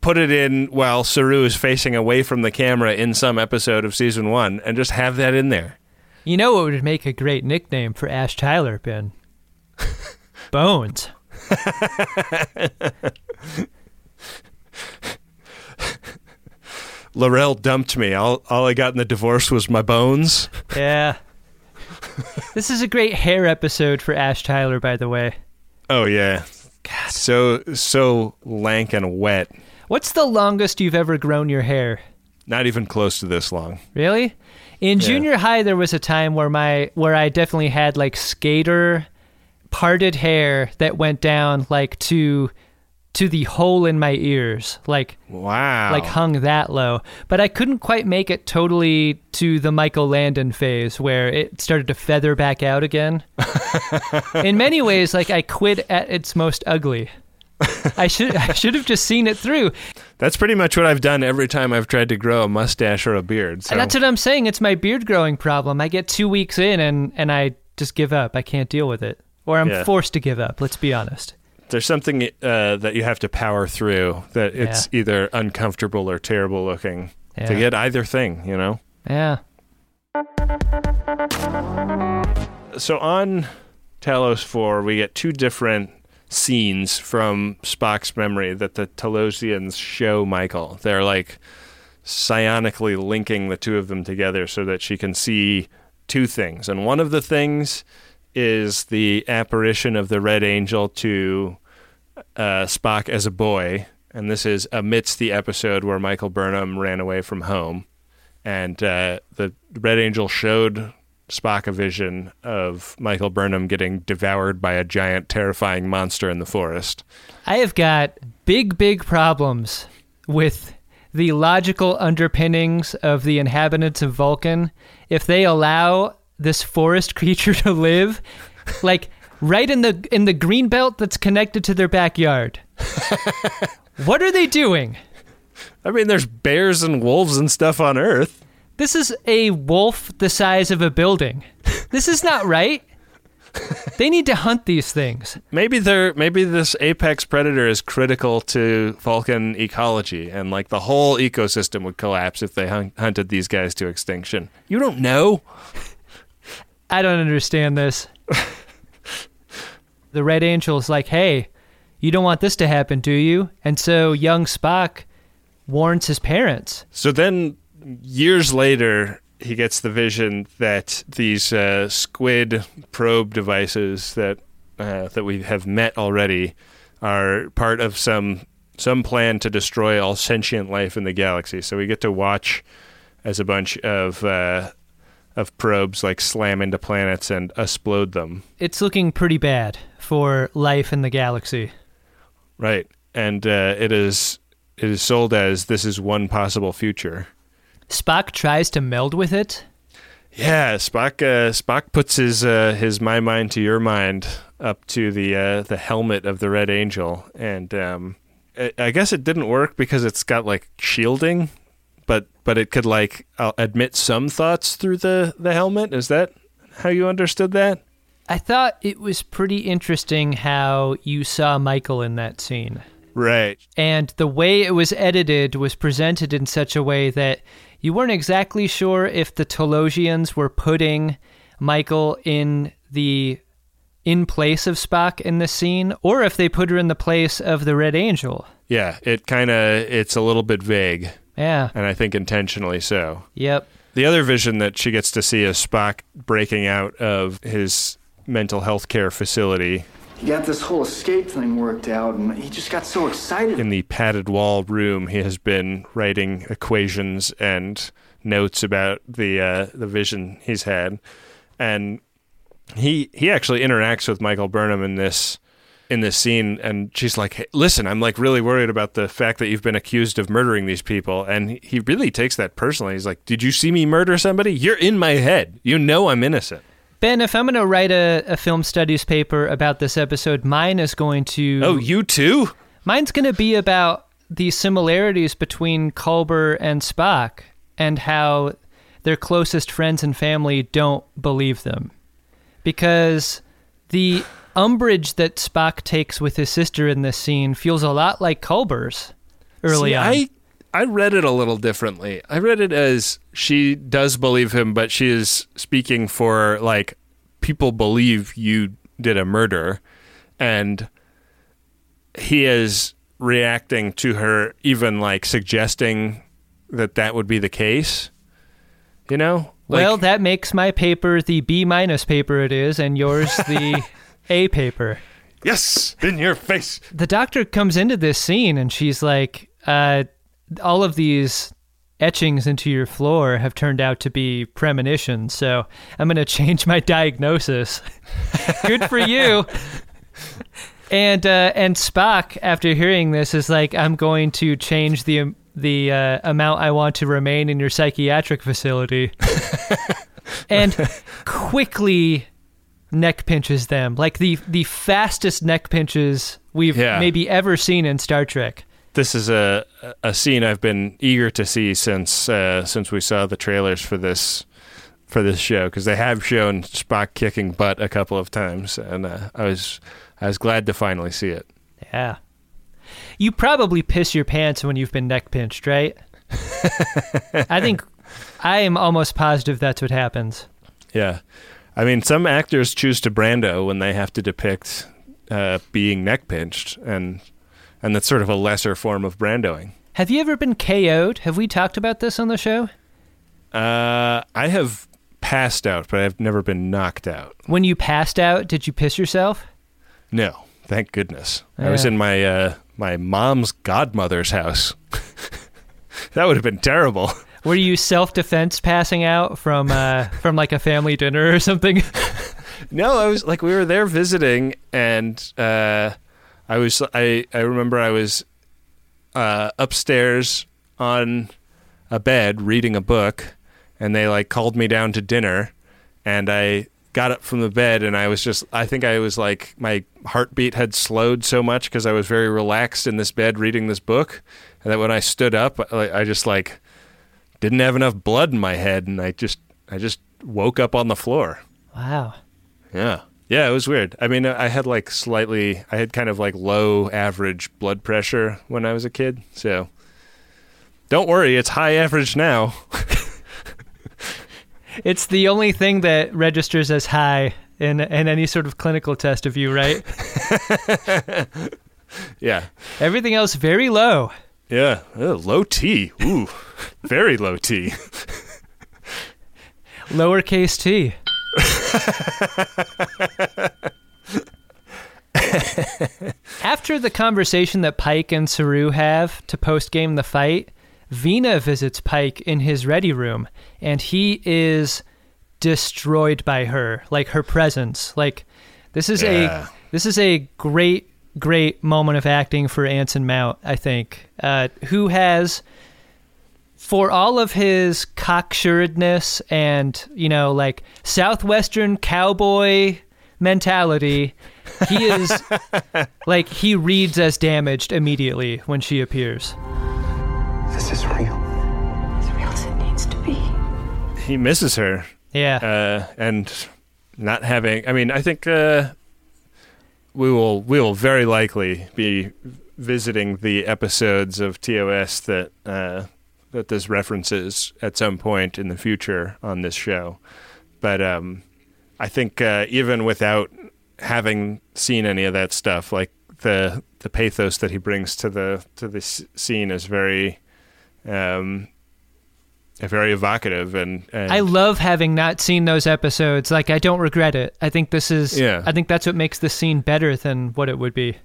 Speaker 2: put it in while Saru is facing away from the camera in some episode of season one, and just have that in there.
Speaker 1: You know what would make a great nickname for Ash Tyler, Ben? Bones.
Speaker 2: Laurel dumped me. All all I got in the divorce was my bones.
Speaker 1: Yeah. this is a great hair episode for Ash Tyler, by the way.
Speaker 2: Oh yeah, God. so so lank and wet.
Speaker 1: What's the longest you've ever grown your hair?
Speaker 2: Not even close to this long.
Speaker 1: Really? In
Speaker 2: Yeah.
Speaker 1: junior high, there was a time where my where I definitely had like skater parted hair that went down like to to the hole in my ears, like
Speaker 2: Wow.
Speaker 1: like hung that low. But I couldn't quite make it totally to the Michael Landon phase where it started to feather back out again. in many ways, like I quit at its most ugly. I should I should have just seen it through.
Speaker 2: That's pretty much what I've done every time I've tried to grow a mustache or a beard. So
Speaker 1: And that's what I'm saying. It's my beard growing problem. I get two weeks in and and I just give up. I can't deal with it, or I'm
Speaker 2: Yeah.
Speaker 1: forced to give up. Let's be honest.
Speaker 2: there's something uh, that you have to power through that it's either uncomfortable or terrible looking to get either thing, you know?
Speaker 1: Yeah.
Speaker 2: So on Talos 4, we get two different scenes from Spock's memory that the Talosians show Michael. They're like psionically linking the two of them together so that she can see two things. And one of the things is the apparition of the Red Angel to uh, Spock as a boy. And this is amidst the episode where Michael Burnham ran away from home. And uh, the Red Angel showed Spock a vision of Michael Burnham getting devoured by a giant, terrifying monster in the forest.
Speaker 1: I have got big, big problems with the logical underpinnings of the inhabitants of Vulcan if they allow this forest creature to live, like right in the in the green belt that's connected to their backyard. what are they doing?
Speaker 2: I mean, there's bears and wolves and stuff on Earth.
Speaker 1: This is a wolf the size of a building. This is not right. They need to hunt these things.
Speaker 2: Maybe they're maybe this apex predator is critical to Vulcan ecology, and like the whole ecosystem would collapse if they hun- hunted these guys to extinction. You don't know.
Speaker 1: I don't understand this. the Red Angel's like, hey, you don't want this to happen, do you? And so young Spock warns his parents.
Speaker 2: So then, years later, he gets the vision that these uh, squid probe devices that uh, that we have met already are part of some some plan to destroy all sentient life in the galaxy. So we get to watch as a bunch of uh, of probes like slam into planets and explode them.
Speaker 1: It's looking pretty bad for life in the galaxy.
Speaker 2: Right, and uh, it is it is sold as this is one possible future.
Speaker 1: Spock tries to meld with it.
Speaker 2: Yeah, Spock. Uh, Spock puts his uh, his my mind to your mind up to the uh, the helmet of the Red Angel, and um, I, I guess it didn't work because it's got like shielding, but but it could like uh, admit some thoughts through the the helmet. Is that how you understood that?
Speaker 1: I thought it was pretty interesting how you saw Michael in that scene.
Speaker 2: Right.
Speaker 1: And the way it was edited was presented in such a way that you weren't exactly sure if the Talosians were putting Michael in the in place of Spock in the scene, or if they put her in the place of the Red Angel.
Speaker 2: Yeah, it kind of it's a little bit vague,
Speaker 1: Yeah.
Speaker 2: and I think intentionally so.
Speaker 1: Yep.
Speaker 2: The other vision that she gets to see is Spock breaking out of his mental health care facility
Speaker 9: He got this whole escape thing worked out, and he just got so excited.
Speaker 2: in the padded wall room. He has been writing equations and notes about the uh, the vision he's had, and he he actually interacts with Michael Burnham in this in this scene, and she's like, hey, "Listen, I'm like really worried about the fact that you've been accused of murdering these people," and he- really takes that personally. He's like, "Did you see me murder somebody? You're in my head. You know I'm innocent."
Speaker 1: Ben, if I'm going to write a, a film studies paper about this episode, mine is going to.
Speaker 2: Oh, you too?
Speaker 1: Mine's going to be about the similarities between Culber and Spock and how their closest friends and family don't believe them. Because the umbrage that Spock takes with his sister in this scene feels a lot like Culber's early
Speaker 2: See,
Speaker 1: on.
Speaker 2: I I read it a little differently. I read it as she does believe him, but she is speaking for like people believe you did a murder, and he is reacting to her, even like suggesting that that would be the case. You know, like,
Speaker 1: well, that makes my paper the B minus paper it is, and yours the A paper.
Speaker 2: yes, in your face.
Speaker 1: the doctor comes into this scene and she's like, uh, all of these etchings into your floor have turned out to be premonitions, so I'm going to change my diagnosis. Good for you. And uh, and Spock, after hearing this, is like, "I'm going to change the the uh, amount I want to remain in your psychiatric facility," and quickly neck pinches them, like the the fastest neck pinches we've
Speaker 2: Yeah.
Speaker 1: maybe ever seen in Star Trek.
Speaker 2: This is a a scene I've been eager to see since uh, since we saw the trailers for this for this show because they have shown Spock kicking butt a couple of times, and uh, I was I was glad to finally see it.
Speaker 1: Yeah. You probably piss your pants when you've been neck pinched, right? I think I am almost positive that's what happens.
Speaker 2: Yeah, I mean, some actors choose to Brando when they have to depict uh, being neck pinched, and and that's sort of a lesser form of Brandoing.
Speaker 1: Have you ever been KO'd? Have we talked about this on the show?
Speaker 2: Uh, I have passed out, but I've never been knocked out.
Speaker 1: When you passed out, did you piss yourself?
Speaker 2: No, thank goodness. I was in my uh, my mom's godmother's house. that would have been terrible.
Speaker 1: Were you self defense passing out from uh, from like a family dinner or something?
Speaker 2: No, I was like we were there visiting, and uh, I was I I remember I was uh, upstairs on a bed reading a book, and they like called me down to dinner, and I got up from the bed, and I was just I think I was like my heartbeat had slowed so much because I was very relaxed in this bed reading this book, and that when I stood up, I, I just like didn't have enough blood in my head, and I just I just woke up on the floor.
Speaker 1: Wow.
Speaker 2: Yeah. Yeah, it was weird. I mean, I had like slightly, I had kind of like low average blood pressure when I was a kid. So don't worry, it's high average now.
Speaker 1: It's the only thing that registers as high in in any sort of clinical test of you, right?
Speaker 2: yeah.
Speaker 1: Everything else very low.
Speaker 2: Yeah. Oh, low T. Ooh, very low T.
Speaker 1: Lowercase t. After the conversation that Pike and Saru have to post game the fight, Vina visits Pike in his ready room, and he is destroyed by her, like her presence. Like this is
Speaker 2: Yeah.
Speaker 1: a this is a great great moment of acting for Anson Mount, I think, uh, who has for all of his cocksuredness and you know like southwestern cowboy mentality he is like he reads as damaged immediately when she appears
Speaker 6: This is real.
Speaker 7: As real as it needs to be.
Speaker 2: He misses her.
Speaker 1: yeah
Speaker 2: Uh, and not having, I mean, I think uh, we will we will very likely be visiting the episodes of TOS that uh, that this references at some point in the future on this show. But um, I think uh, even without having seen any of that stuff, like the the pathos that he brings to the to this scene is very um, very evocative and, and
Speaker 1: i love having not seen those episodes like i don't regret it i think this is
Speaker 2: Yeah.
Speaker 1: i think that's what makes the scene better than what it would be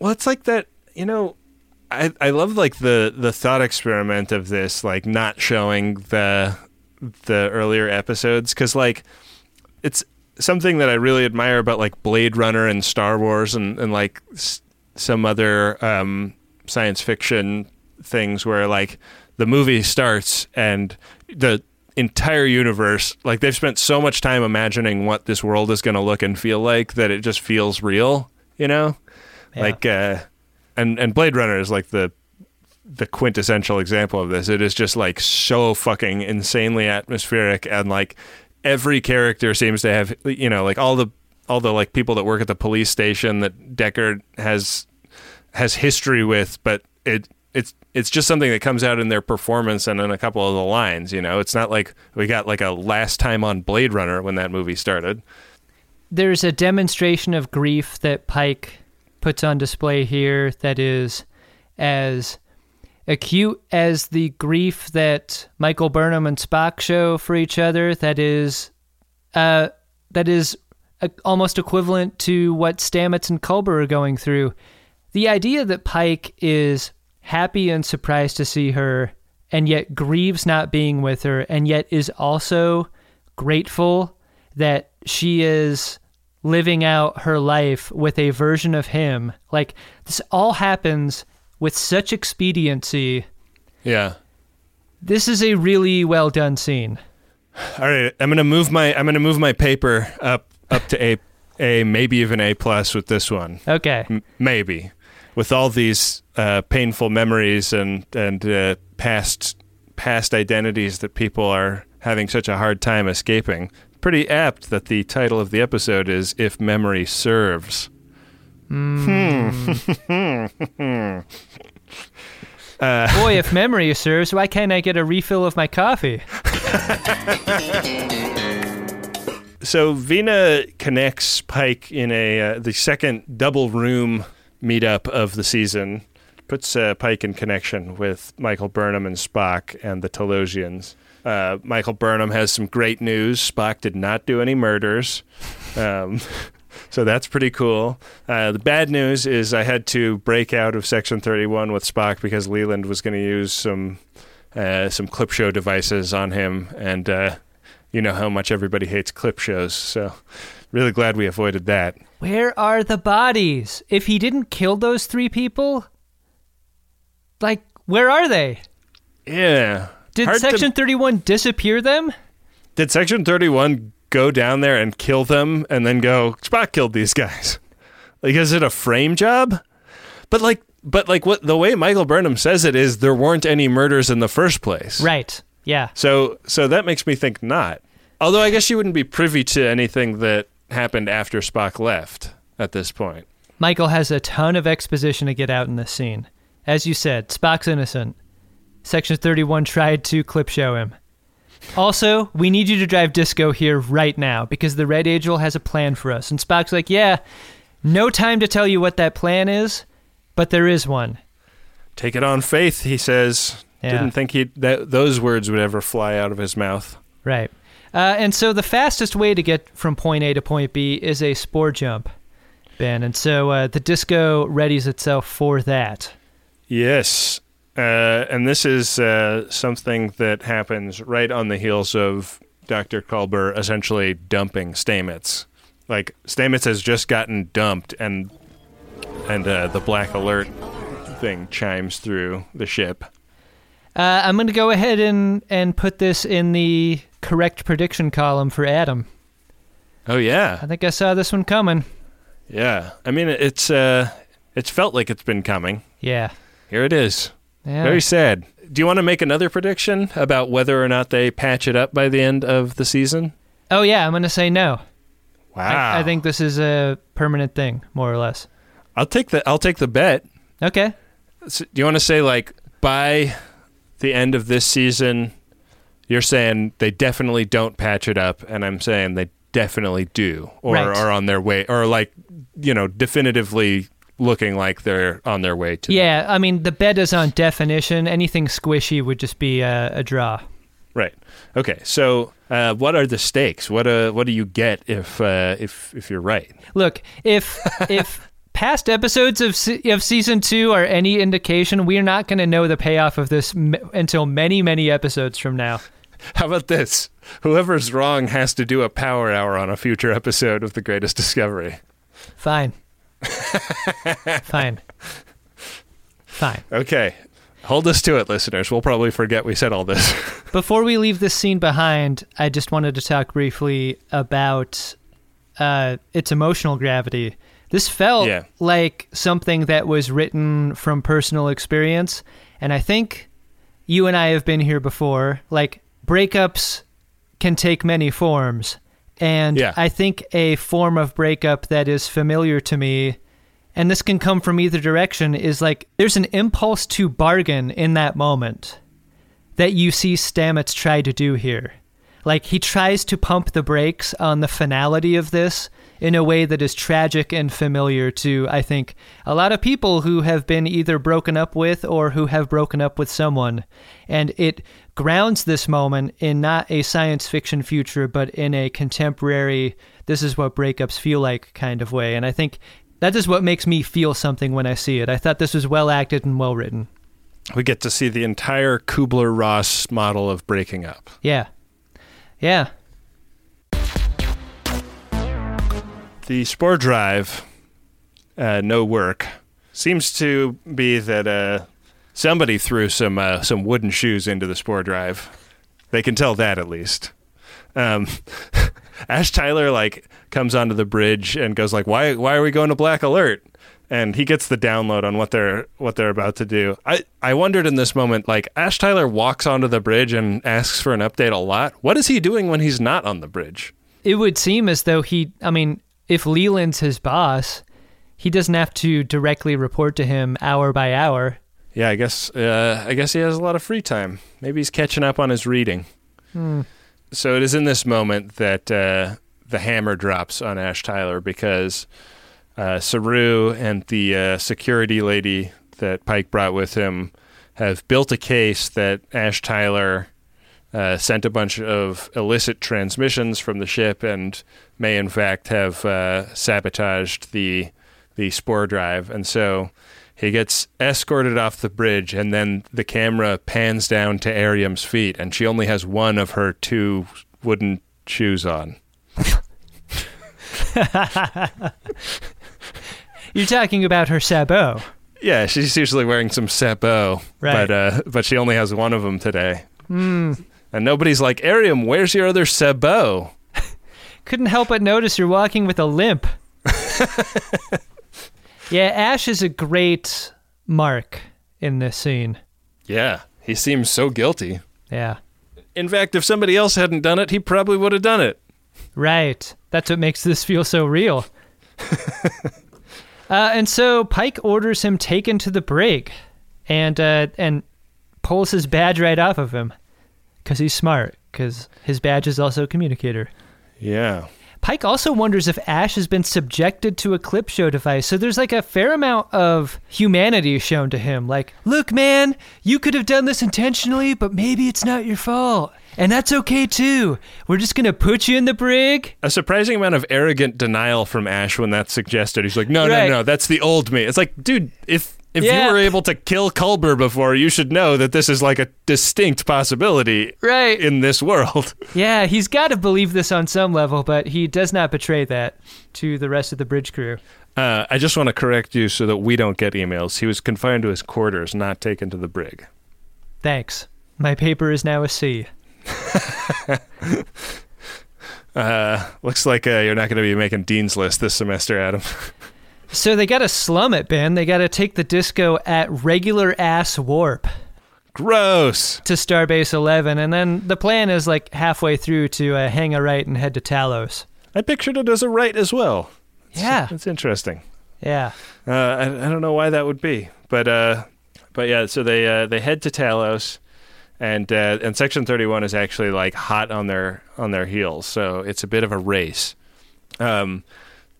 Speaker 2: Well, it's like that, you know. I I love like the the thought experiment of this, like not showing the the earlier episodes, because like it's something that I really admire about like Blade Runner and Star Wars and and like s- some other um, science fiction things where like the movie starts and the entire universe like they've spent so much time imagining what this world is going to look and feel like that it just feels real you know? Like uh and and blade runner is like the the quintessential example of this. It is just like so fucking insanely atmospheric and like every character seems to have you know like all the all the like people that work at the police station that deckard has has history with but it it's it's just something that comes out in their performance and in a couple of the lines you know it's not like we got like a last time on blade runner when that movie started
Speaker 1: there's a demonstration of grief that Pike puts on display here that is as acute as the grief that Michael Burnham and Spock show for each other. That is, uh, that is uh almost equivalent to what Stamets and Culber are going through. The idea that Pike is happy and surprised to see her, and yet grieves not being with her, and yet is also grateful that she is living out her life with a version of him. Like this all happens with such expediency.
Speaker 2: Yeah.
Speaker 1: This is a really well done scene.
Speaker 2: All right, I'm gonna move my I'm gonna move my paper up up to a a maybe even a plus with this one.
Speaker 1: Okay.
Speaker 2: M- maybe with all these uh, painful memories and and uh, past past identities that people are having such a hard time escaping. Pretty apt that the title of the episode is "If Memory Serves." Hmm.
Speaker 1: Boy, if memory serves, why can't I get a refill of my coffee?
Speaker 2: So Vina connects Pike in a uh, the second double room meetup of the season. Puts uh, Pike in connection with Michael Burnham and Spock and the Talosians. Uh, Michael Burnham has some great news. Spock did not do any murders. Um, so that's pretty cool. Uh, the bad news is I had to break out of Section 31 with Spock because Leland was going to use some uh, some clip show devices on him, and uh, you know how much everybody hates clip shows. So really glad we avoided that.
Speaker 1: Where are the bodies? If he didn't kill those three people, like, where are they?
Speaker 2: Yeah.
Speaker 1: Did
Speaker 2: Hard to-
Speaker 1: Section 31 disappear them?
Speaker 2: did Section 31 go down there and kill them and then go, Spock killed these guys? Like, is it a frame job? But like, but like what the way Michael Burnham says it is there weren't any murders in the first place.
Speaker 1: Right. Yeah.
Speaker 2: So, so that makes me think not. Although I guess you wouldn't be privy to anything that happened after Spock left at this point.
Speaker 1: Michael has a ton of exposition to get out in this scene. As you said, Spock's innocent. Section 31 tried to clip show him. Also, we need you to drive Disco here right now because the Red Angel has a plan for us. And Spock's like, yeah, no time to tell you what that plan is, but there is one.
Speaker 2: Take it on faith, he says.
Speaker 1: Yeah.
Speaker 2: Didn't think he that those words would ever fly out of his mouth.
Speaker 1: Right. Uh, and so the fastest way to get from point A to point B is a spore jump, Ben. And so uh, the Disco readies itself for that.
Speaker 2: Yes. Uh, and this is uh, something that happens right on the heels of Dr. Culber essentially dumping Stamets. Like Stamets has just gotten dumped, and and uh, the black alert thing chimes through the ship.
Speaker 1: Uh, I'm going to go ahead and, and put this in the correct prediction column for Adam.
Speaker 2: Oh yeah,
Speaker 1: I think I saw this one coming.
Speaker 2: yeah. I mean, it's uh, it's felt like it's been coming.
Speaker 1: Yeah.
Speaker 2: Here it is.
Speaker 1: Yeah.
Speaker 2: Very sad. Do you want to make another prediction about whether or not they patch it up by the end of the season?
Speaker 1: Oh, yeah, I'm going to say no.
Speaker 2: Wow.
Speaker 1: I, I think this is a permanent thing, more or less.
Speaker 2: I'll take the I'll take the bet.
Speaker 1: Okay.
Speaker 2: So, do you want to say like by the end of this season, you're saying they definitely don't patch it up, and I'm saying they definitely do, or
Speaker 1: Right.
Speaker 2: are on their way, or like you know definitively looking like they're on their way to.
Speaker 1: Yeah, I mean, the bet is on definition. Anything squishy would just be a, a draw.
Speaker 2: Right. Okay. So, uh, what are the stakes? What uh, what do you get if uh, if if you're right?
Speaker 1: Look, if if past episodes of se- of season two are any indication, we're not going to know the payoff of this m- until many many episodes from now.
Speaker 2: How about this? Whoever's wrong has to do a power hour on a future episode of The Greatest Discovery.
Speaker 1: Fine. Fine. Fine.
Speaker 2: Okay. Hold us to it, listeners. We'll probably forget we said all this.
Speaker 1: Before we leave this scene behind, I just wanted to talk briefly about uh, its emotional gravity. This felt
Speaker 2: Yeah.
Speaker 1: like something that was written from personal experience, and I think you and I have been here before. Like breakups can take many forms, and
Speaker 2: Yeah.
Speaker 1: I think a form of breakup that is familiar to me and this can come from either direction is like there's an impulse to bargain in that moment that you see Stamets try to do here. Like he tries to pump the brakes on the finality of this in a way that is tragic and familiar to, I think, a lot of people who have been either broken up with or who have broken up with someone. And it grounds this moment in not a science fiction future, but in a contemporary, this is what breakups feel like kind of way. And I think that is what makes me feel something when I see it. I thought this was well acted and well written.
Speaker 2: we get to see the entire Kubler Ross model of breaking up.
Speaker 1: Yeah. Yeah.
Speaker 2: the spore drive, uh, no work. Seems to be that uh, somebody threw some uh, some wooden shoes into the spore drive. They can tell that at least. Um, Ash Tyler like comes onto the bridge and goes like, "Why why are we going to black alert?" And he gets the download on what they're what they're about to do. I I wondered in this moment like Ash Tyler walks onto the bridge and asks for an update a lot. What is he doing when he's not on the bridge?
Speaker 1: It would seem as though he, I mean, if Leland's his boss, he doesn't have to directly report to him hour by hour.
Speaker 2: Yeah, I guess uh, I guess he has a lot of free time. Maybe he's catching up on his reading.
Speaker 1: Hmm.
Speaker 2: So it is in this moment that uh, the hammer drops on Ash Tyler because uh, Saru and the uh, security lady that Pike brought with him have built a case that Ash Tyler uh, sent a bunch of illicit transmissions from the ship and may in fact have uh, sabotaged the the spore drive, and so he gets escorted off the bridge, and then the camera pans down to Airiam's feet, and she only has one of her two wooden shoes on.
Speaker 1: You're talking about her sabot.
Speaker 2: Yeah, she's usually wearing some sabot,
Speaker 1: Right.
Speaker 2: but uh, but she only has one of them today.
Speaker 1: Hmm.
Speaker 2: And nobody's like, Airiam, where's your other sabot?
Speaker 1: Couldn't help but notice you're walking with a limp. yeah, Ash is a great mark in this scene.
Speaker 2: Yeah, he seems so guilty.
Speaker 1: Yeah.
Speaker 2: In fact, if somebody else hadn't done it, he probably would have done it.
Speaker 1: Right. That's what makes this feel so real. uh, and so Pike orders him taken to the brig, and uh, and pulls his badge right off of him, because he's smart. Because his badge is also a communicator.
Speaker 2: Yeah.
Speaker 1: Pike also wonders if Ash has been subjected to a clip show device. So there's like a fair amount of humanity shown to him. Like, look, man, you could have done this intentionally, but maybe it's not your fault. And that's okay too. We're just going to put you in the brig.
Speaker 2: A surprising amount of arrogant denial from Ash when that's suggested. He's like, no,
Speaker 1: Right.
Speaker 2: no, no, that's the old me. It's like, dude, if if
Speaker 1: Yeah.
Speaker 2: you were able to kill Culber before, you should know that this is like a distinct possibility
Speaker 1: Right.
Speaker 2: in this world.
Speaker 1: Yeah, he's got to believe this on some level, but he does not betray that to the rest of the bridge crew.
Speaker 2: Uh, I just want to correct you so that we don't get emails. He was confined to his quarters, not taken to the brig.
Speaker 1: Thanks. My paper is now a C.
Speaker 2: Uh, looks like uh, you're not going to be making Dean's List this semester, Adam.
Speaker 1: So they got to slum it, Ben. They got to take the disco at regular ass warp
Speaker 2: Gross.
Speaker 1: to Starbase 11, and then the plan is like halfway through to uh, hang a right and head to Talos.
Speaker 2: I pictured it as a right as well.
Speaker 1: Yeah,
Speaker 2: That's interesting.
Speaker 1: yeah.
Speaker 2: Uh, I, I don't know why that would be, but uh, but yeah. So they uh, they head to Talos, and uh, and Section Thirty One is actually like hot on their on their heels. So it's a bit of a race. Um,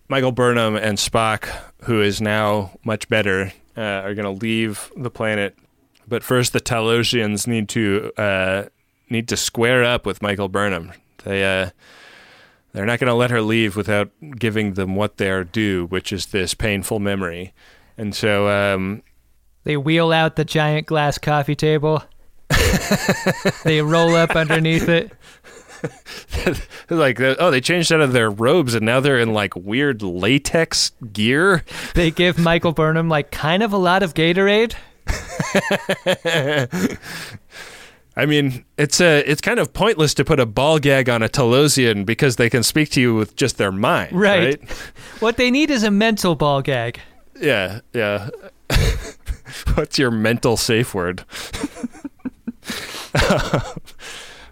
Speaker 2: Michael Burnham and Spock, who is now much better, uh, are going to leave the planet. But first, the Talosians need to uh, need to square up with Michael Burnham. They uh, they're not going to let her leave without giving them what they're due, which is this painful memory. And so, um,
Speaker 1: They wheel out the giant glass coffee table. they roll up underneath it.
Speaker 2: like, oh, they changed out of their robes and now they're in like weird latex gear.
Speaker 1: They give Michael Burnham like kind of a lot of Gatorade.
Speaker 2: I mean, it's a, it's kind of pointless to put a ball gag on a Talosian because they can speak to you with just their mind,
Speaker 1: Right.
Speaker 2: right?
Speaker 1: What they need is a mental ball gag.
Speaker 2: Yeah, yeah. What's your mental safe word?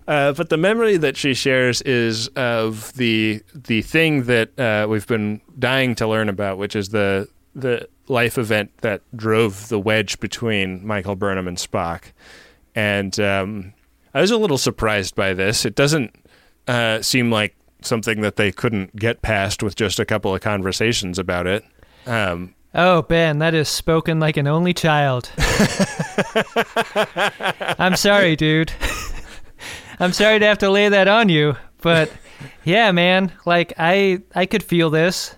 Speaker 2: Uh, but the memory that she shares is of the the thing that uh, we've been dying to learn about, which is the the life event that drove the wedge between Michael Burnham and Spock. And um, I was a little surprised by this. It doesn't uh, seem like something that they couldn't get past with just a couple of conversations about it. Um,
Speaker 1: Oh, Ben, that is spoken like an only child. I'm sorry, dude. I'm sorry to have to lay that on you, but yeah, man, like I I could feel this.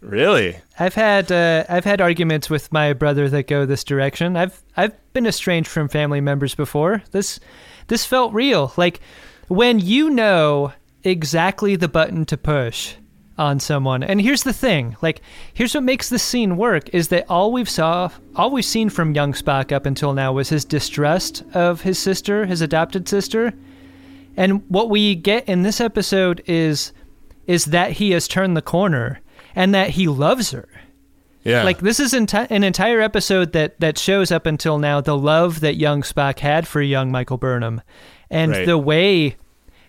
Speaker 2: really?
Speaker 1: I've had uh, I've had arguments with my brother that go this direction. I've I've been estranged from family members before. This this felt real. Like when you know exactly the button to push on someone. And here's the thing, like here's what makes this scene work is that all we've saw all we've seen from young Spock up until now was his distrust of his sister, his adopted sister. And what we get in this episode is is that he has turned the corner and that he loves her.
Speaker 2: Yeah.
Speaker 1: Like this is enti- an entire episode that that shows up until now the love that young Spock had for young Michael Burnham, and
Speaker 2: Right.
Speaker 1: the way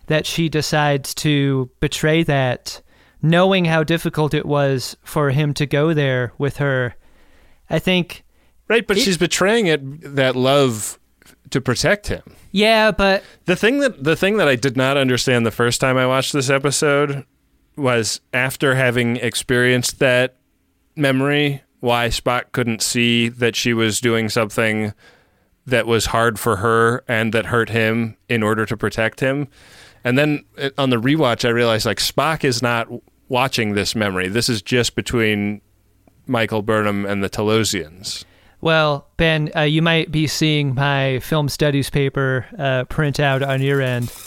Speaker 1: that she decides to betray that, knowing how difficult it was for him to go there with her. I think,
Speaker 2: right, but
Speaker 1: It-
Speaker 2: she's betraying it that love to protect him.
Speaker 1: yeah, but
Speaker 2: The thing that the thing that I did not understand the first time I watched this episode was after having experienced that memory, why Spock couldn't see that she was doing something that was hard for her and that hurt him in order to protect him. And then on the rewatch, I realized like Spock is not watching this memory. This is just between Michael Burnham and the Talosians.
Speaker 1: Well, Ben, uh, you might be seeing my film studies paper uh, print out on your end.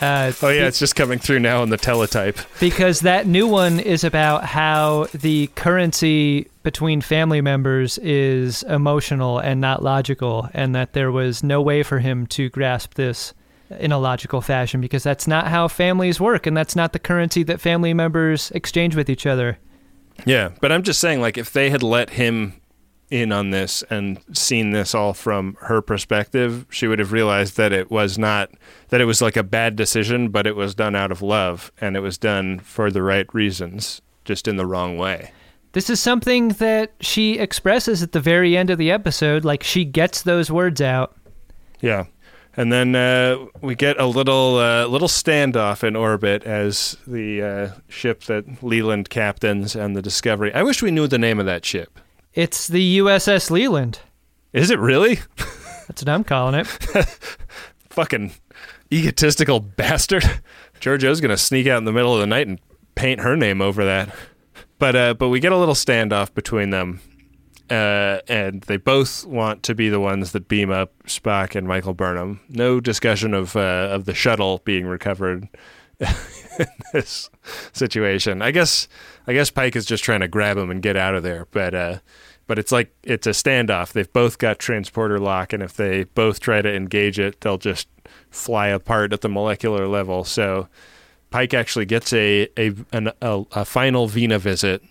Speaker 1: Uh,
Speaker 2: Oh yeah, it's just coming through now on the teletype.
Speaker 1: because that new one is about how the currency between family members is emotional and not logical, and that there was no way for him to grasp this in a logical fashion because that's not how families work, and that's not the currency that family members exchange with each other.
Speaker 2: Yeah, but I'm just saying, like, if they had let him in on this and seen this all from her perspective, she would have realized that it was not that it was like a bad decision, but it was done out of love and it was done for the right reasons, just in the wrong way.
Speaker 1: This is something that she expresses at the very end of the episode, like she gets those words out.
Speaker 2: Yeah. And then uh, we get a little uh, little standoff in orbit as the uh, ship that Leland captains and the Discovery. I wish we knew the name of that ship.
Speaker 1: It's the USS Leland.
Speaker 2: Is it really?
Speaker 1: That's what I'm calling it.
Speaker 2: fucking egotistical bastard. Georgiou's gonna sneak out in the middle of the night and paint her name over that. But uh, but we get a little standoff between them, uh, and they both want to be the ones that beam up Spock and Michael Burnham. No discussion of uh, of the shuttle being recovered in this situation. I guess I guess Pike is just trying to grab him and get out of there, but. Uh, but it's like it's a standoff. They've both got transporter lock, and if they both try to engage it, they'll just fly apart at the molecular level. So Pike actually gets a a an, a, a final Vina visit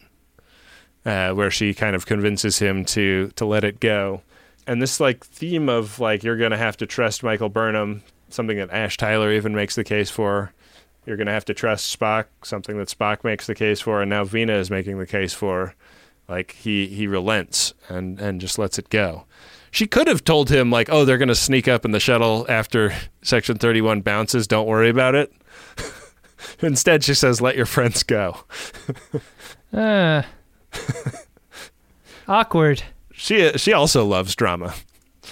Speaker 2: uh, where she kind of convinces him to to let it go. And this like theme of like you're gonna have to trust Michael Burnham, something that Ash Tyler even makes the case for. You're gonna have to trust Spock, something that Spock makes the case for, and now Vina is making the case for. Like he he relents and and just lets it go. She could have told him like, "Oh, they're going to sneak up in the shuttle after Section 31 bounces. Don't worry about it." Instead, she says, "Let your friends go."
Speaker 1: Uh, awkward.
Speaker 2: She she also loves drama,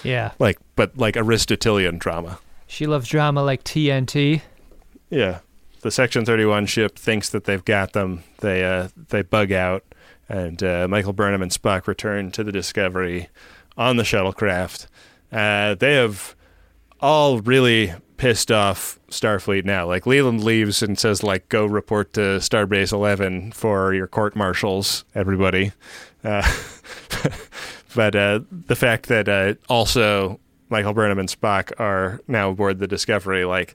Speaker 1: Yeah.
Speaker 2: like but like Aristotelian drama.
Speaker 1: She loves drama like TNT.
Speaker 2: Yeah, the Section 31 ship thinks that they've got them. They uh they bug out, and uh, Michael Burnham and Spock return to the Discovery on the shuttlecraft. Uh, they have all really pissed off Starfleet now. Like Leland leaves and says, like, go report to Starbase 11 for your court martials, everybody. Uh, but uh, the fact that uh, also Michael Burnham and Spock are now aboard the Discovery, like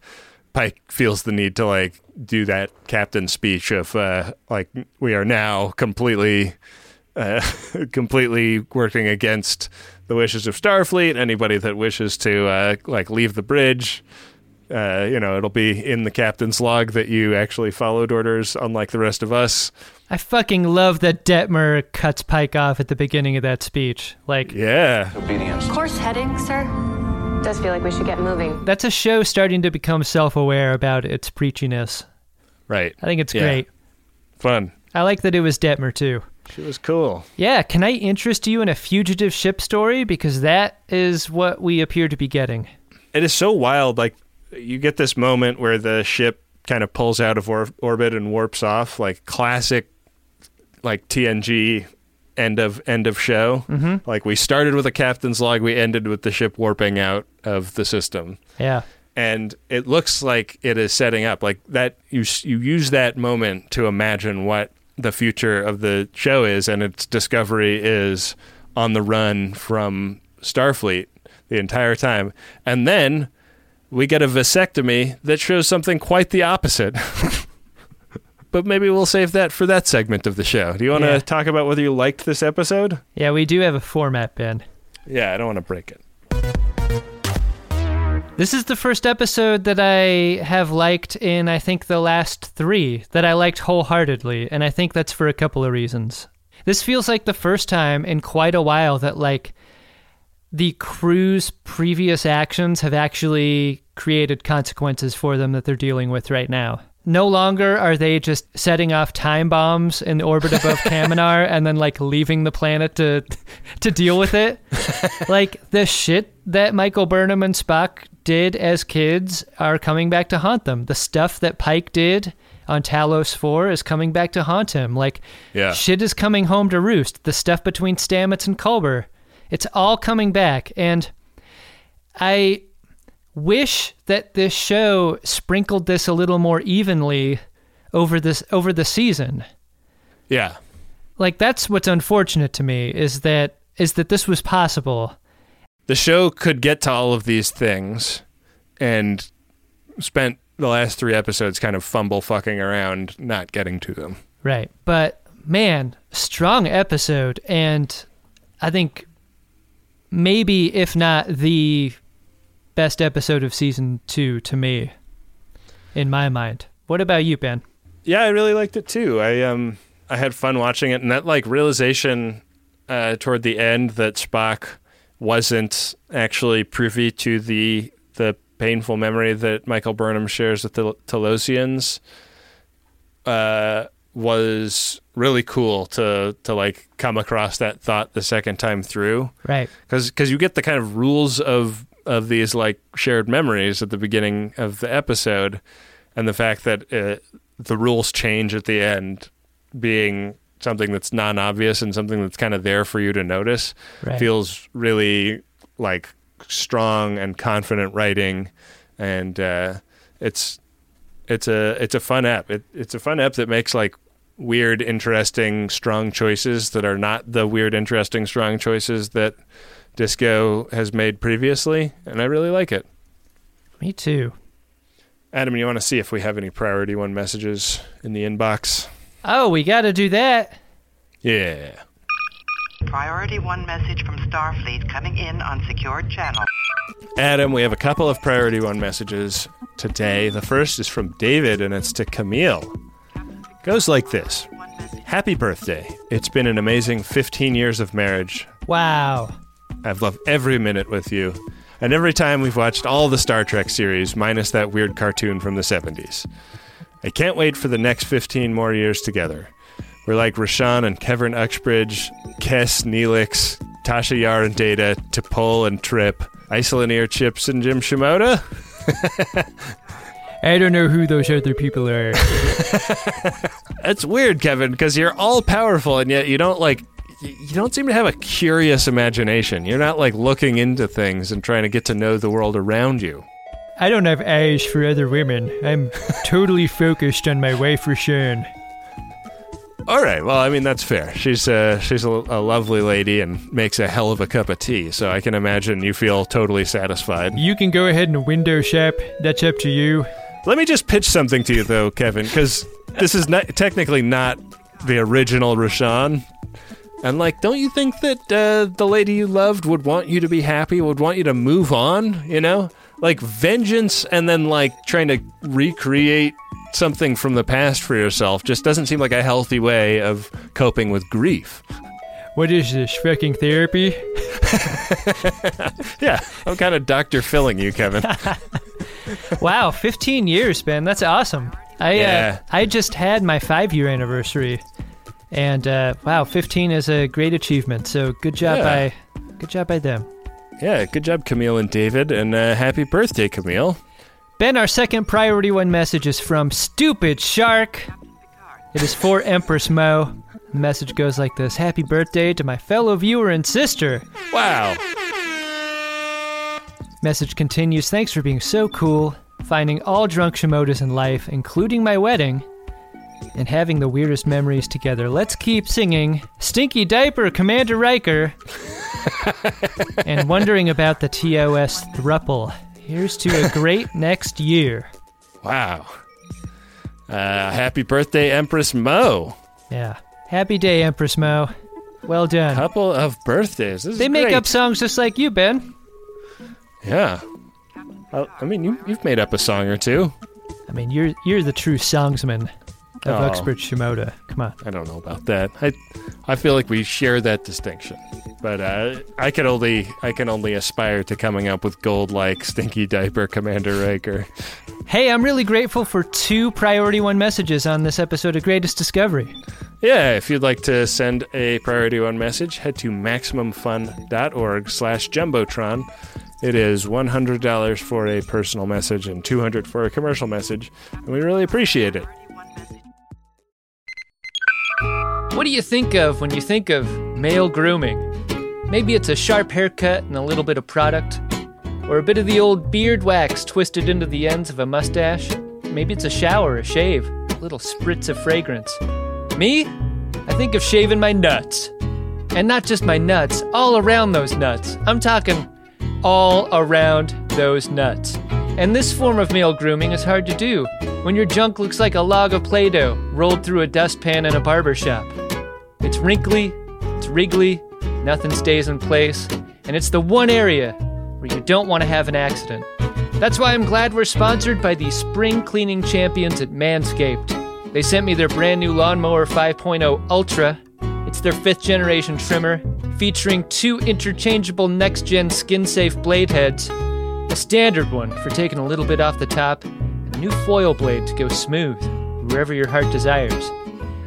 Speaker 2: Pike feels the need to like do that captain speech of uh, like we are now completely uh, completely working against the wishes of Starfleet. Anybody that wishes to uh, like leave the bridge, uh, you know, it'll be in the captain's log that you actually followed orders, unlike the rest of us.
Speaker 1: I fucking love that Detmer cuts Pike off at the beginning of that speech. Like,
Speaker 2: Yeah,
Speaker 3: Obedience.
Speaker 7: Course heading, sir. Does feel like we should get moving.
Speaker 1: that's a show starting to become self aware about its preachiness.
Speaker 2: right.
Speaker 1: I think it's
Speaker 2: Yeah.
Speaker 1: great.
Speaker 2: Fun.
Speaker 1: I like that it was Detmer, too.
Speaker 2: She was cool.
Speaker 1: Yeah, can I interest you in a fugitive ship story? Because that is what we appear to be getting.
Speaker 2: it is so wild. Like you get this moment where the ship kind of pulls out of or- orbit and warps off, like classic, like TNG end of end of show. Mm-hmm. Like we started with a captain's log, we ended with the ship warping out of the system.
Speaker 1: Yeah.
Speaker 2: and it looks like it is setting up like that. You you use that moment to imagine what the future of the show is, and its discovery is on the run from Starfleet the entire time, and then we get a vasectomy that shows something quite the opposite. but maybe we'll save that for that segment of the show. Do you want to
Speaker 1: Yeah.
Speaker 2: talk about whether you liked this episode?
Speaker 1: Yeah, we do have a format, Ben.
Speaker 2: Yeah, I don't want to break it.
Speaker 1: This is the first episode that I have liked in, I think, the last three that I liked wholeheartedly, and I think that's for a couple of reasons. This feels like the first time in quite a while that, like, the crew's previous actions have actually created consequences for them that they're dealing with right now. No longer are they just setting off time bombs in the orbit above Kaminar and then like leaving the planet to to deal with it. like the shit that Michael Burnham and Spock did as kids are coming back to haunt them. The stuff that Pike did on Talos 4 is coming back to haunt him. Like
Speaker 2: Yeah.
Speaker 1: shit is coming home to roost. The stuff between Stamets and Culber. It's all coming back and I wish that this show sprinkled this a little more evenly over this over the season.
Speaker 2: Yeah.
Speaker 1: Like that's what's unfortunate to me is that is that this was possible.
Speaker 2: The show could get to all of these things and spent the last three episodes kind of fumble fucking around not getting to them.
Speaker 1: Right. But man, strong episode and I think maybe if not the best episode of season 2 to me in my mind. What about you, Ben?
Speaker 2: Yeah, I really liked it too. I um I had fun watching it and that like realization uh toward the end that Spock wasn't actually privy to the the painful memory that Michael Burnham shares with the Talosians uh was really cool to to like come across that thought the second time through
Speaker 1: Right.
Speaker 2: because because you get the kind of rules of of these like shared memories at the beginning of the episode, and the fact that uh, the rules change at the end, being something that's non-obvious and something that's kind of there for you to notice,
Speaker 1: Right.
Speaker 2: feels really like strong and confident writing, and uh, it's it's a it's a fun app. It, it's a fun app that makes like weird, interesting, strong choices that are not the weird, interesting, strong choices that Disco has made previously, and I really like it.
Speaker 1: Me too.
Speaker 2: Adam, you want to see if we have any priority one messages in the inbox?
Speaker 1: Oh, we got to do that.
Speaker 2: Yeah.
Speaker 10: Priority one message from Starfleet coming in on secured channel.
Speaker 2: Adam, we have a couple of priority one messages today. The first is from David, and it's to Camille. Goes like this Happy birthday. It's been an amazing 15 years of marriage.
Speaker 1: Wow.
Speaker 2: I've loved every minute with you. And every time we've watched all the Star Trek series, minus that weird cartoon from the 70s. I can't wait for the next 15 more years together. We're like Rishon and Kevin Uxbridge, Kes, Neelix, Tasha Yar and Data, T'Pol and Trip, Isolinear Chips and Jim Shimoda.
Speaker 1: I don't know who those other people are.
Speaker 2: That's weird, Kevin, because you're all powerful and yet you don't like you don't seem to have a curious imagination. You're not like looking into things and trying to get to know the world around you.
Speaker 1: I don't have eyes for other women. I'm totally focused on my wife, Rishon.
Speaker 2: All right. Well, I mean that's fair. She's uh, she's a, a lovely lady and makes a hell of a cup of tea. So I can imagine you feel totally satisfied.
Speaker 1: You can go ahead and window shop. That's up to you.
Speaker 2: Let me just pitch something to you though, Kevin, because this is not, technically not the original Rishon. And like, don't you think that uh, the lady you loved would want you to be happy? Would want you to move on? You know, like vengeance, and then like trying to recreate something from the past for yourself just doesn't seem like a healthy way of coping with grief.
Speaker 1: What is this, fucking therapy?
Speaker 2: Yeah, I'm kind of doctor filling you, Kevin.
Speaker 1: Wow, 15 years, Ben. That's awesome. I
Speaker 2: Yeah.
Speaker 1: uh, I just had my five year anniversary, and uh, wow, 15 is a great achievement. So good job
Speaker 2: Yeah.
Speaker 1: by good job by them.
Speaker 2: yeah, good job, Camille and David, and uh, happy birthday, Camille.
Speaker 1: Ben, our second priority one message is from Stupid Shark. It is for Empress Mo. The message goes like this Happy birthday to my fellow viewer and sister.
Speaker 2: Wow.
Speaker 1: Message continues Thanks for being so cool, finding all drunk Shimodas in life, including my wedding, and having the weirdest memories together. Let's keep singing Stinky Diaper, Commander Riker, and wondering about the TOS thruple. Here's to a great next year.
Speaker 2: Wow. Uh, happy birthday, Empress Mo.
Speaker 1: Yeah. Happy day, Empress Mo. Well done.
Speaker 2: Couple of birthdays. This is
Speaker 1: They make
Speaker 2: great.
Speaker 1: up songs just like you, Ben.
Speaker 2: Yeah. I, I mean, you, you've made up a song or two.
Speaker 1: I mean, you're you're the true songsman of
Speaker 2: Oh.
Speaker 1: Uxbridge Shimoda. Come on.
Speaker 2: I don't know about that. I, I feel like we share that distinction, but uh, I can only I can only aspire to coming up with gold like Stinky Diaper Commander Riker.
Speaker 1: Hey, I'm really grateful for two Priority One messages on this episode of Greatest Discovery.
Speaker 2: Yeah, if you'd like to send a Priority One message, head to MaximumFun.org slash Jumbotron. It is $100 for a personal message and 200 for a commercial message, and we really appreciate it.
Speaker 1: What do you think of when you think of male grooming? Maybe it's a sharp haircut and a little bit of product, or a bit of the old beard wax twisted into the ends of a mustache. Maybe it's a shower, a shave, a little spritz of fragrance. Me? I think of shaving my nuts. And not just my nuts, all around those nuts. I'm talking all around those nuts. And this form of male grooming is hard to do when your junk looks like a log of Play Doh rolled through a dustpan in a barber shop. It's wrinkly, it's wriggly, nothing stays in place, and it's the one area where you don't want to have an accident. That's why I'm glad we're sponsored by the spring cleaning champions at Manscaped. They sent me their brand new Lawnmower 5.0 Ultra. It's their fifth generation trimmer, featuring two interchangeable next gen skin safe blade heads, a standard one for taking a little bit off the top, new foil blade to go smooth wherever your heart desires.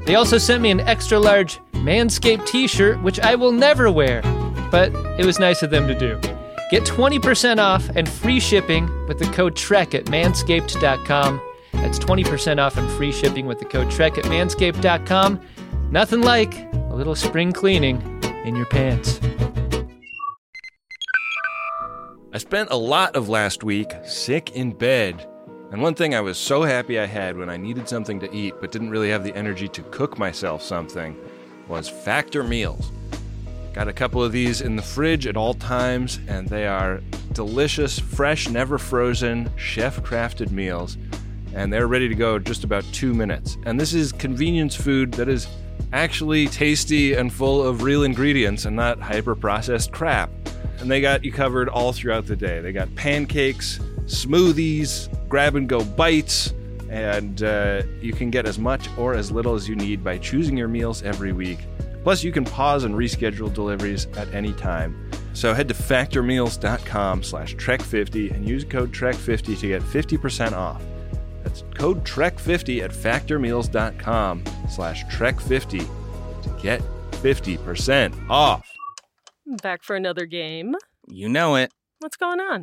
Speaker 1: They also sent me an extra large Manscaped t shirt, which I will never wear, but it was nice of them to do. Get 20% off and free shipping with the code TREK at manscaped.com. That's 20% off and free shipping with the code TREK at manscaped.com. Nothing like a little spring cleaning in your pants.
Speaker 2: I spent a lot of last week sick in bed. And one thing I was so happy I had when I needed something to eat but didn't really have the energy to cook myself something was Factor Meals. Got a couple of these in the fridge at all times, and they are delicious, fresh, never frozen, chef crafted meals. And they're ready to go in just about two minutes. And this is convenience food that is actually tasty and full of real ingredients and not hyper processed crap. And they got you covered all throughout the day. They got pancakes, smoothies, grab and go bites, and uh, you can get as much or as little as you need by choosing your meals every week. Plus, you can pause and reschedule deliveries at any time. So head to factormeals.com slash trek50 and use code trek50 to get 50% off. That's code trek50 at factormeals.com slash trek50 to get 50% off.
Speaker 11: Back for another game.
Speaker 12: You know it.
Speaker 11: What's going on?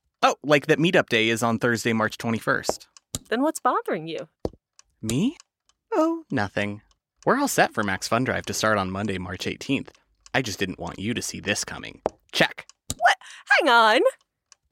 Speaker 12: Oh, like that meetup day is on Thursday, March 21st.
Speaker 11: Then what's bothering you?
Speaker 12: Me? Oh, nothing. We're all set for Max Fun Drive to start on Monday, March 18th. I just didn't want you to see this coming. Check.
Speaker 11: What? Hang on.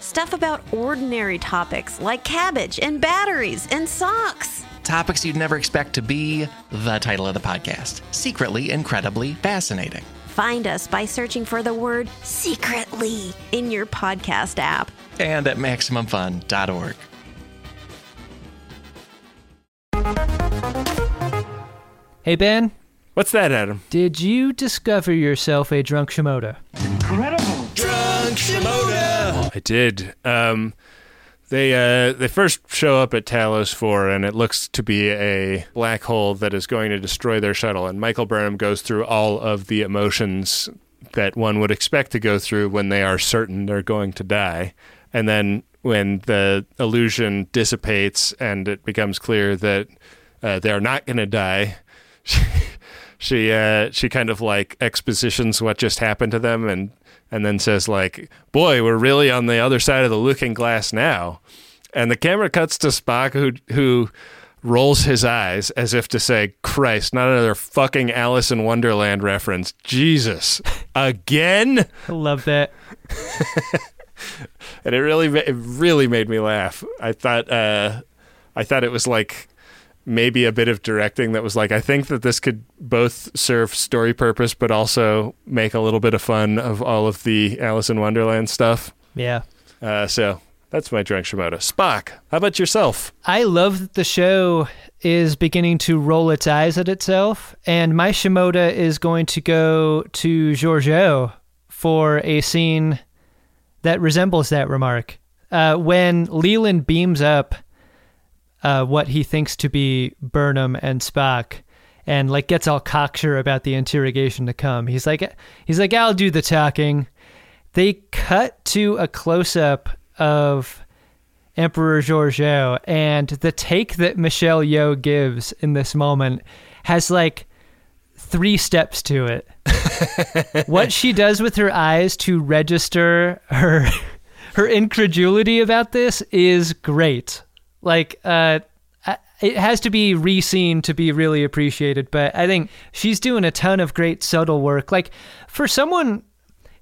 Speaker 13: Stuff about ordinary topics like cabbage and batteries and socks.
Speaker 14: Topics you'd never expect to be the title of the podcast Secretly Incredibly Fascinating.
Speaker 13: Find us by searching for the word secretly in your podcast app.
Speaker 14: And at MaximumFun.org.
Speaker 1: Hey, Ben.
Speaker 2: What's that, Adam?
Speaker 1: Did you discover yourself a drunk Shimoda?
Speaker 9: Incredible.
Speaker 8: Drunk Shimoda!
Speaker 2: I did. Um, they uh, they first show up at Talos 4, and it looks to be a black hole that is going to destroy their shuttle. And Michael Burnham goes through all of the emotions that one would expect to go through when they are certain they're going to die. And then when the illusion dissipates and it becomes clear that uh, they're not going to die, she, uh, she kind of like expositions what just happened to them and and then says like, "Boy, we're really on the other side of the looking glass now." And the camera cuts to Spock who who rolls his eyes as if to say, "Christ, not another fucking Alice in Wonderland reference. Jesus. Again?"
Speaker 1: I love that.
Speaker 2: and it really it really made me laugh. I thought uh I thought it was like maybe a bit of directing that was like I think that this could both serve story purpose but also make a little bit of fun of all of the Alice in Wonderland stuff.
Speaker 1: Yeah.
Speaker 2: Uh, so that's my drunk Shimoda. Spock, how about yourself?
Speaker 1: I love that the show is beginning to roll its eyes at itself, and my Shimoda is going to go to Georgiou for a scene that resembles that remark. Uh, when Leland beams up uh, what he thinks to be Burnham and Spock, and like gets all cocksure about the interrogation to come. He's like, he's like, I'll do the talking. They cut to a close up of Emperor Georgiou, and the take that Michelle Yeoh gives in this moment has like three steps to it. what she does with her eyes to register her her incredulity about this is great. Like, uh, it has to be re-seen to be really appreciated, but I think she's doing a ton of great subtle work. Like, for someone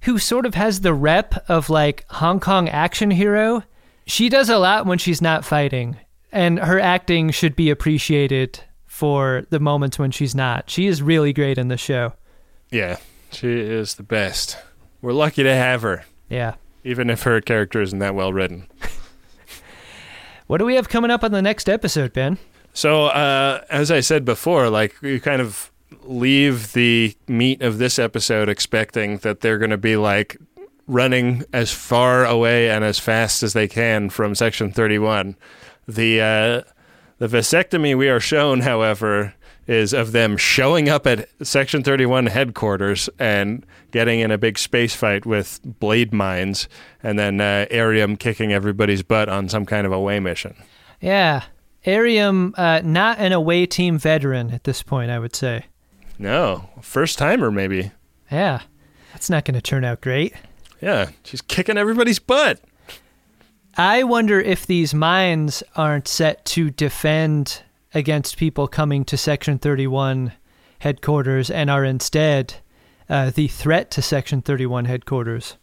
Speaker 1: who sort of has the rep of like Hong Kong action hero, she does a lot when she's not fighting, and her acting should be appreciated for the moments when she's not. She is really great in the show.
Speaker 2: Yeah, she is the best. We're lucky to have her.
Speaker 1: Yeah.
Speaker 2: Even if her character isn't that well written.
Speaker 1: What do we have coming up on the next episode, Ben?
Speaker 2: So, uh, as I said before, like you kind of leave the meat of this episode expecting that they're going to be like running as far away and as fast as they can from Section 31. The uh, the vasectomy we are shown, however, is of them showing up at Section 31 headquarters and getting in a big space fight with blade mines, and then uh, Airiam kicking everybody's butt on some kind of away mission.
Speaker 1: Yeah. Airiam, uh, not an away team veteran at this point, I would say.
Speaker 2: No, first timer maybe.
Speaker 1: Yeah. That's not going to turn out great.
Speaker 2: Yeah, she's kicking everybody's butt.
Speaker 1: I wonder if these mines aren't set to defend against people coming to Section 31 headquarters and are instead uh, the threat to Section 31 headquarters.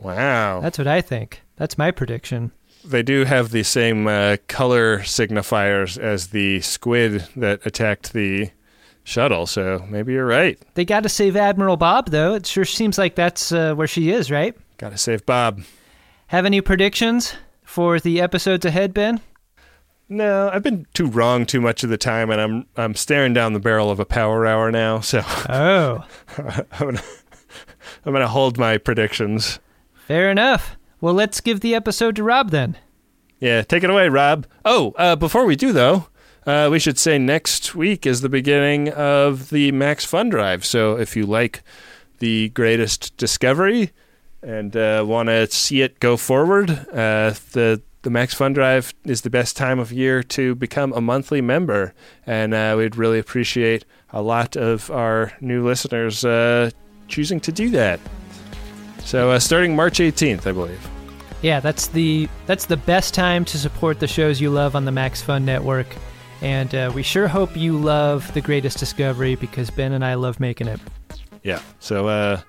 Speaker 2: Wow.
Speaker 1: That's what I think. That's my prediction.
Speaker 2: They do have the same uh, color signifiers as the squid that attacked the shuttle, so maybe you're right.
Speaker 1: They got to save Admiral Bob, though. It sure seems like that's uh, where she is, right?
Speaker 2: Got to save Bob.
Speaker 1: Have any predictions for the episodes ahead, Ben?
Speaker 2: No, I've been too wrong too much of the time, and I'm I'm staring down the barrel of a power hour now. So
Speaker 1: oh,
Speaker 2: I'm gonna I'm gonna hold my predictions.
Speaker 1: Fair enough. Well, let's give the episode to Rob then.
Speaker 2: Yeah, take it away, Rob. Oh, uh, before we do though, uh, we should say next week is the beginning of the Max Fun Drive. So if you like the greatest discovery and uh, want to see it go forward, uh, the the Max Fun Drive is the best time of year to become a monthly member, and uh, we'd really appreciate a lot of our new listeners uh, choosing to do that. So uh, starting March 18th, I believe.
Speaker 1: Yeah, that's the that's the best time to support the shows you love on the Max Fun Network, and uh, we sure hope you love the Greatest Discovery because Ben and I love making it.
Speaker 2: Yeah. So uh,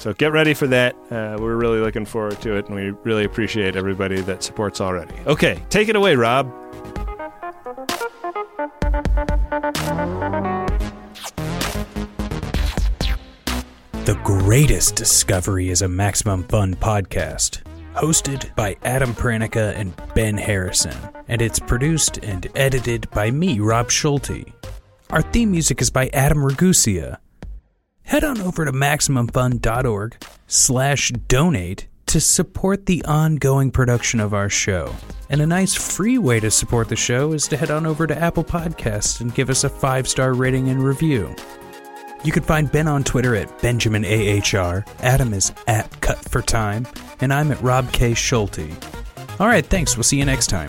Speaker 2: so get ready for that. Uh, we're really looking forward to it, and we really appreciate everybody that supports already. Okay, take it away, Rob.
Speaker 15: The Greatest Discovery is a Maximum Fun podcast, hosted by Adam Pranica and Ben Harrison, and it's produced and edited by me, Rob Schulte. Our theme music is by Adam Ragusea. Head on over to MaximumFun.org slash donate to support the ongoing production of our show. And a nice free way to support the show is to head on over to Apple Podcasts and give us a five star rating and review. You can find Ben on Twitter at BenjaminAHR, Adam is at Cut for Time, and I'm at Rob K. Schulte. All right, thanks. We'll see you next time.